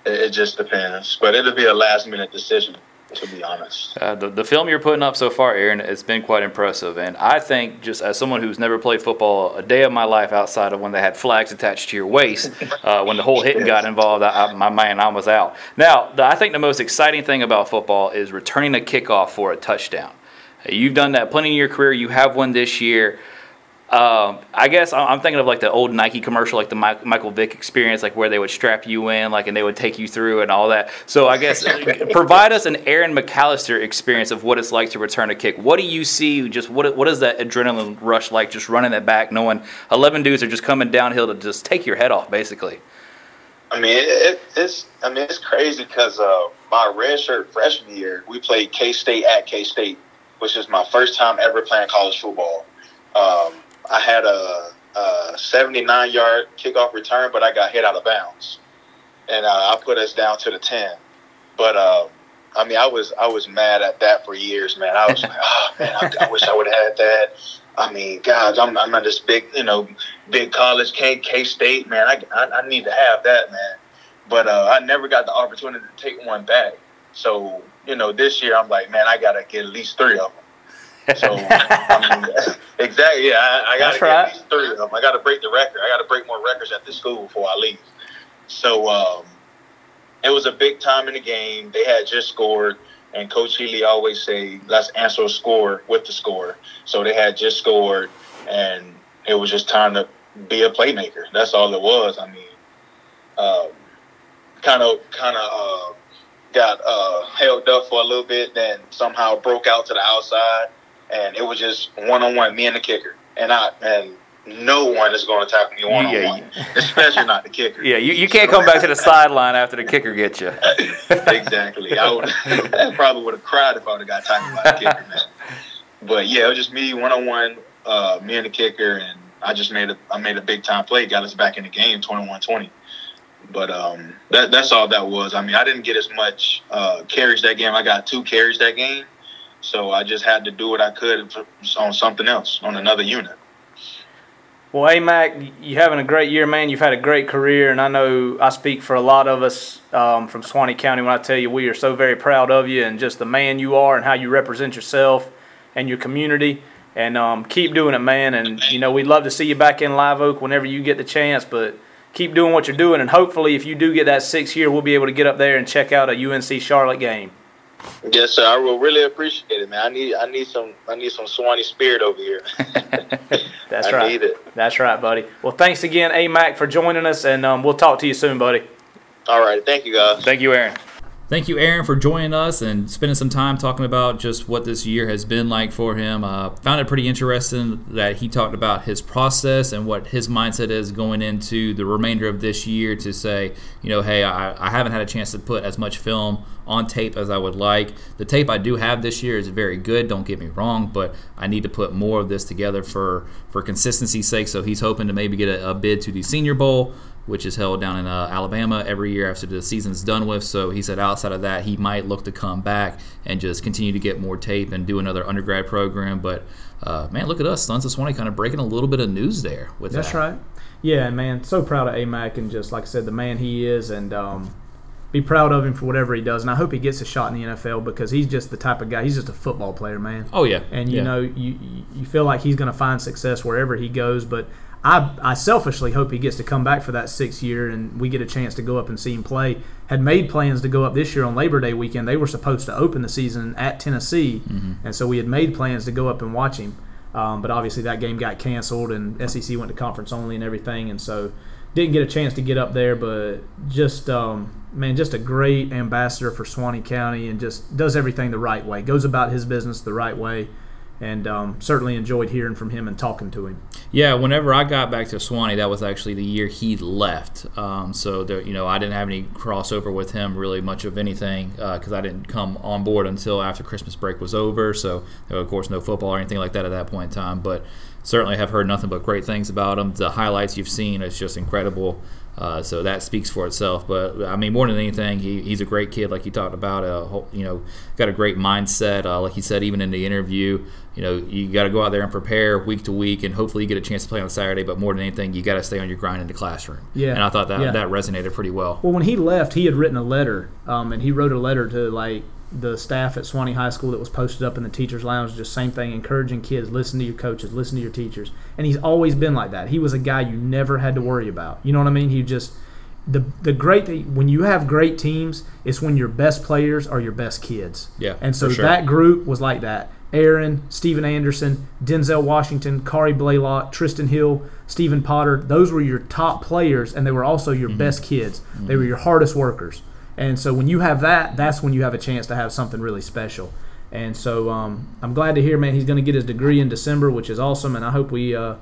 Speaker 3: it, it just depends. But it'll be a last minute decision, to be honest.
Speaker 2: Uh, the, the film you're putting up so far, Aaron, it's been quite impressive. And I think, just as someone who's never played football a day of my life outside of when they had flags attached to your waist, uh, when the whole hitting got involved, I, I, my man, I was out. Now, the, I think the most exciting thing about football is returning a kickoff for a touchdown. Uh, You've done that plenty in your career. You have one this year. Um, I guess I'm thinking of like the old Nike commercial, like the Michael Vick experience, like where they would strap you in, like, and they would take you through and all that. So I guess (laughs) provide us an Aaron McAllister experience of what it's like to return a kick. What do you see? Just what what is that adrenaline rush like? Just running it back, knowing 11 dudes are just coming downhill to just take your head off, basically.
Speaker 3: I mean, it, it, it's I mean it's crazy because uh, my redshirt freshman year, we played K State at K State, which is my first time ever playing college football. Um, I had a, a 79 yard kickoff return, but I got hit out of bounds, and uh, I put us down to the 10. But uh, I mean, I was I was mad at that for years, man. I was like, oh man, I, I wish I would have had that. I mean, God, I'm, I'm not this big, you know, big college, K K State, man. I, I, I need to have that, man. But uh, I never got the opportunity to take one back. So you know, this year I'm like, man, I gotta get at least three of them. So I (laughs) mean, exactly, yeah, I, I gotta get
Speaker 1: right.
Speaker 3: at least three of them. I gotta break the record. I gotta break more records at this school before I leave. So um, it was a big time in the game. They had just scored, and Coach Healy always say, "Let's answer a score with the score." So they had just scored, and it was just time to be a playmaker. That's all it was. I mean, um, kind of, kind of got uh, held up for a little bit, then somehow broke out to the outside, and it was just one on one, me and the kicker, and I and no one is going to tackle me one on one, especially not the kicker. (laughs)
Speaker 4: Yeah, you, you can't come back to the sideline after the kicker gets you. (laughs)
Speaker 3: exactly. I would (laughs) I probably would have cried if I would have got tackled by the kicker, man. But yeah, it was just me one on one, uh, me and the kicker, and I just made a I made a big time play, got us back in the game, 21-20. But um, that that's all that was. I mean, I didn't get as much uh, carries that game. I got two carries that game, so I just had to do what I could on something else, on another unit.
Speaker 1: Well, hey, Mac, you having a great year, man. You've had a great career, and I know I speak for a lot of us um, from Suwannee County when I tell you we are so very proud of you and just the man you are and how you represent yourself and your community. And um, keep doing it, man. And, you know, we'd love to see you back in Live Oak whenever you get the chance, but keep doing what you're doing. And hopefully, if you do get that six year, we'll be able to get up there and check out a UNC Charlotte game.
Speaker 3: Yes, sir. I will really appreciate it, man. I need I need some I need some Suwannee spirit over here. (laughs)
Speaker 1: That's (laughs)
Speaker 3: I
Speaker 1: right.
Speaker 3: need it.
Speaker 1: That's right, buddy. Well, thanks again, A Mac, for joining us, and um, we'll talk to you soon, buddy.
Speaker 3: All right, thank you guys.
Speaker 4: Thank you, Aaron.
Speaker 2: Thank you, Aaron, for joining us and spending some time talking about just what this year has been like for him. Uh, found it pretty interesting that he talked about his process and what his mindset is going into the remainder of this year to say, you know, hey, I, I haven't had a chance to put as much film on tape as I would like. The tape I do have this year is very good, don't get me wrong, but I need to put more of this together for, for consistency's sake. So he's hoping to maybe get a, a bid to the Senior Bowl which is held down in uh, Alabama every year after the season's done with. So he said outside of that, he might look to come back and just continue to get more tape and do another undergrad program. But uh, man, look at us, Sons of Suwannee, kind of breaking a little bit of news there with
Speaker 1: That's
Speaker 2: that.
Speaker 1: right. Yeah, and man, so proud of AMAC and just like I said, the man he is, and um, be proud of him for whatever he does. And I hope he gets a shot in the NFL because he's just the type of guy. He's just a football player, man.
Speaker 2: Oh yeah,
Speaker 1: And you
Speaker 2: yeah.
Speaker 1: know, you you feel like he's going to find success wherever he goes. But I I selfishly hope he gets to come back for that sixth year and we get a chance to go up and see him play. Had made plans to go up this year on Labor Day weekend. They were supposed to open the season at Tennessee, and so we had made plans to go up and watch him. Um, but obviously that game got canceled and SEC went to conference only and everything, and so didn't get a chance to get up there. But just um, man, just a great ambassador for Suwannee County and just does everything the right way. Goes about his business the right way, and um, certainly enjoyed hearing from him and talking to him.
Speaker 2: Yeah, whenever I got back to Suwannee, that was actually the year he left. Um, so there, you know, I didn't have any crossover with him really much of anything because I didn't come on board until after Christmas break was over. So there, of course, no football or anything like that at that point in time. But certainly have heard nothing but great things about him. The highlights you've seen is just incredible. Uh, so that speaks for itself. But I mean, more than anything, he, he's a great kid, like you talked about. Uh, whole- you know, got a great mindset. Uh, like he said, even in the interview, you know, you got to go out there and prepare week to week, and hopefully you get a chance to play on Saturday. But more than anything, you got to stay on your grind in the classroom.
Speaker 1: Yeah.
Speaker 2: And I thought that
Speaker 1: Yeah.
Speaker 2: that resonated pretty well.
Speaker 1: Well, when he left, he had written a letter, um, and he wrote a letter to like the staff at Suwannee High School that was posted up in the teachers' lounge. Just same thing, encouraging kids, listen to your coaches, listen to your teachers. And he's always been like that. He was a guy you never had to worry about. You know what I mean? He just the the great thing when you have great teams, it's when your best players are your best kids.
Speaker 2: Yeah,
Speaker 1: And so
Speaker 2: sure.
Speaker 1: that group was like that. Aaron, Steven Anderson, Denzel Washington, Kari Blaylock, Tristan Hill, Stephen Potter, those were your top players, and they were also your
Speaker 2: Mm-hmm.
Speaker 1: best kids. They were your hardest workers. And so when you have that, that's when you have a chance to have something really special. And so um, I'm glad to hear, man, he's going to get his degree in December, which is awesome. And I hope we uh,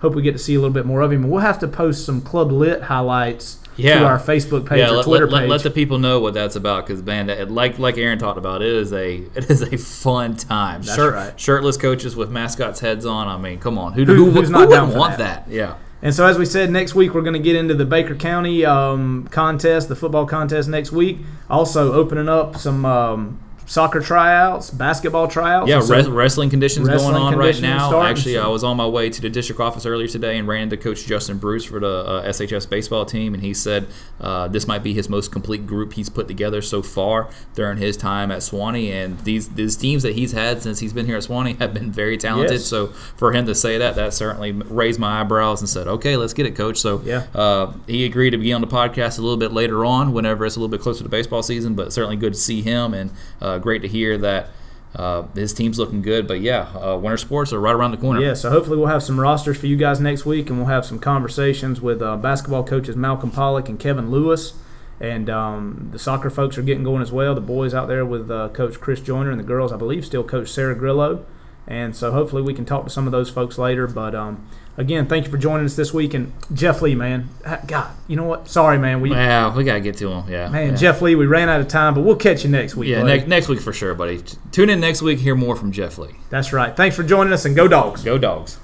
Speaker 1: hope we get to see a little bit more of him. We'll have to post some Club Lit highlights
Speaker 2: Yeah.
Speaker 1: to our Facebook page
Speaker 2: yeah,
Speaker 1: or
Speaker 2: let,
Speaker 1: Twitter
Speaker 2: let, let,
Speaker 1: page.
Speaker 2: let the people know what that's about because man, that- like like Aaron talked about, it is a (laughs) it is a fun time.
Speaker 1: That's
Speaker 2: Shirt-
Speaker 1: right.
Speaker 2: Shirtless coaches with mascots heads on. I mean, come on, who,
Speaker 1: Who-
Speaker 2: who, who
Speaker 1: down
Speaker 2: wouldn't want
Speaker 1: that?
Speaker 2: that? Yeah.
Speaker 1: And so, as we said, next week we're going to get into the Baker County um, contest, the football contest next week. Also, opening up some um, soccer tryouts, basketball tryouts.
Speaker 2: Yeah,
Speaker 1: And so-
Speaker 2: wres- wrestling conditions
Speaker 1: wrestling
Speaker 2: going on right now. Actually, I was on my way to the district office earlier today and ran into Coach Justin Bruce for the uh, SHS baseball team, and he said uh, this might be his most complete group he's put together so far during his time at Suwannee. And these these teams that he's had since he's been here at Suwannee have been very talented.
Speaker 1: Yes.
Speaker 2: So for him to say that, that certainly raised my eyebrows and said, "Okay, let's get it, Coach." So
Speaker 1: Yeah.
Speaker 2: uh, he agreed to be on the podcast a little bit later on, whenever it's a little bit closer to baseball season. But certainly good to see him, and uh, great to hear that uh, his team's looking good. But yeah, uh, winter sports are right around the corner.
Speaker 1: Yeah, so hopefully we'll have some rosters for you guys next week, and we'll have some conversations with uh, basketball coaches Malcolm Pollock and Kevin Lewis. And um, the soccer folks are getting going as well. The boys out there with uh, Coach Chris Joyner, and the girls, I believe, still Coach Sarah Grillo. And so hopefully we can talk to some of those folks later. But um, again, thank you for joining us this week. And Jeff Lee, man, God, you know what? Sorry, man. We
Speaker 2: Yeah, we gotta get to him. Yeah,
Speaker 1: man,
Speaker 2: yeah.
Speaker 1: Jeff Lee, we ran out of time, but we'll catch you next week.
Speaker 2: Yeah, next week for sure, buddy. Tune in next week. Hear more from Jeff Lee.
Speaker 1: That's right. Thanks for joining us, and go dogs.
Speaker 2: Go dogs.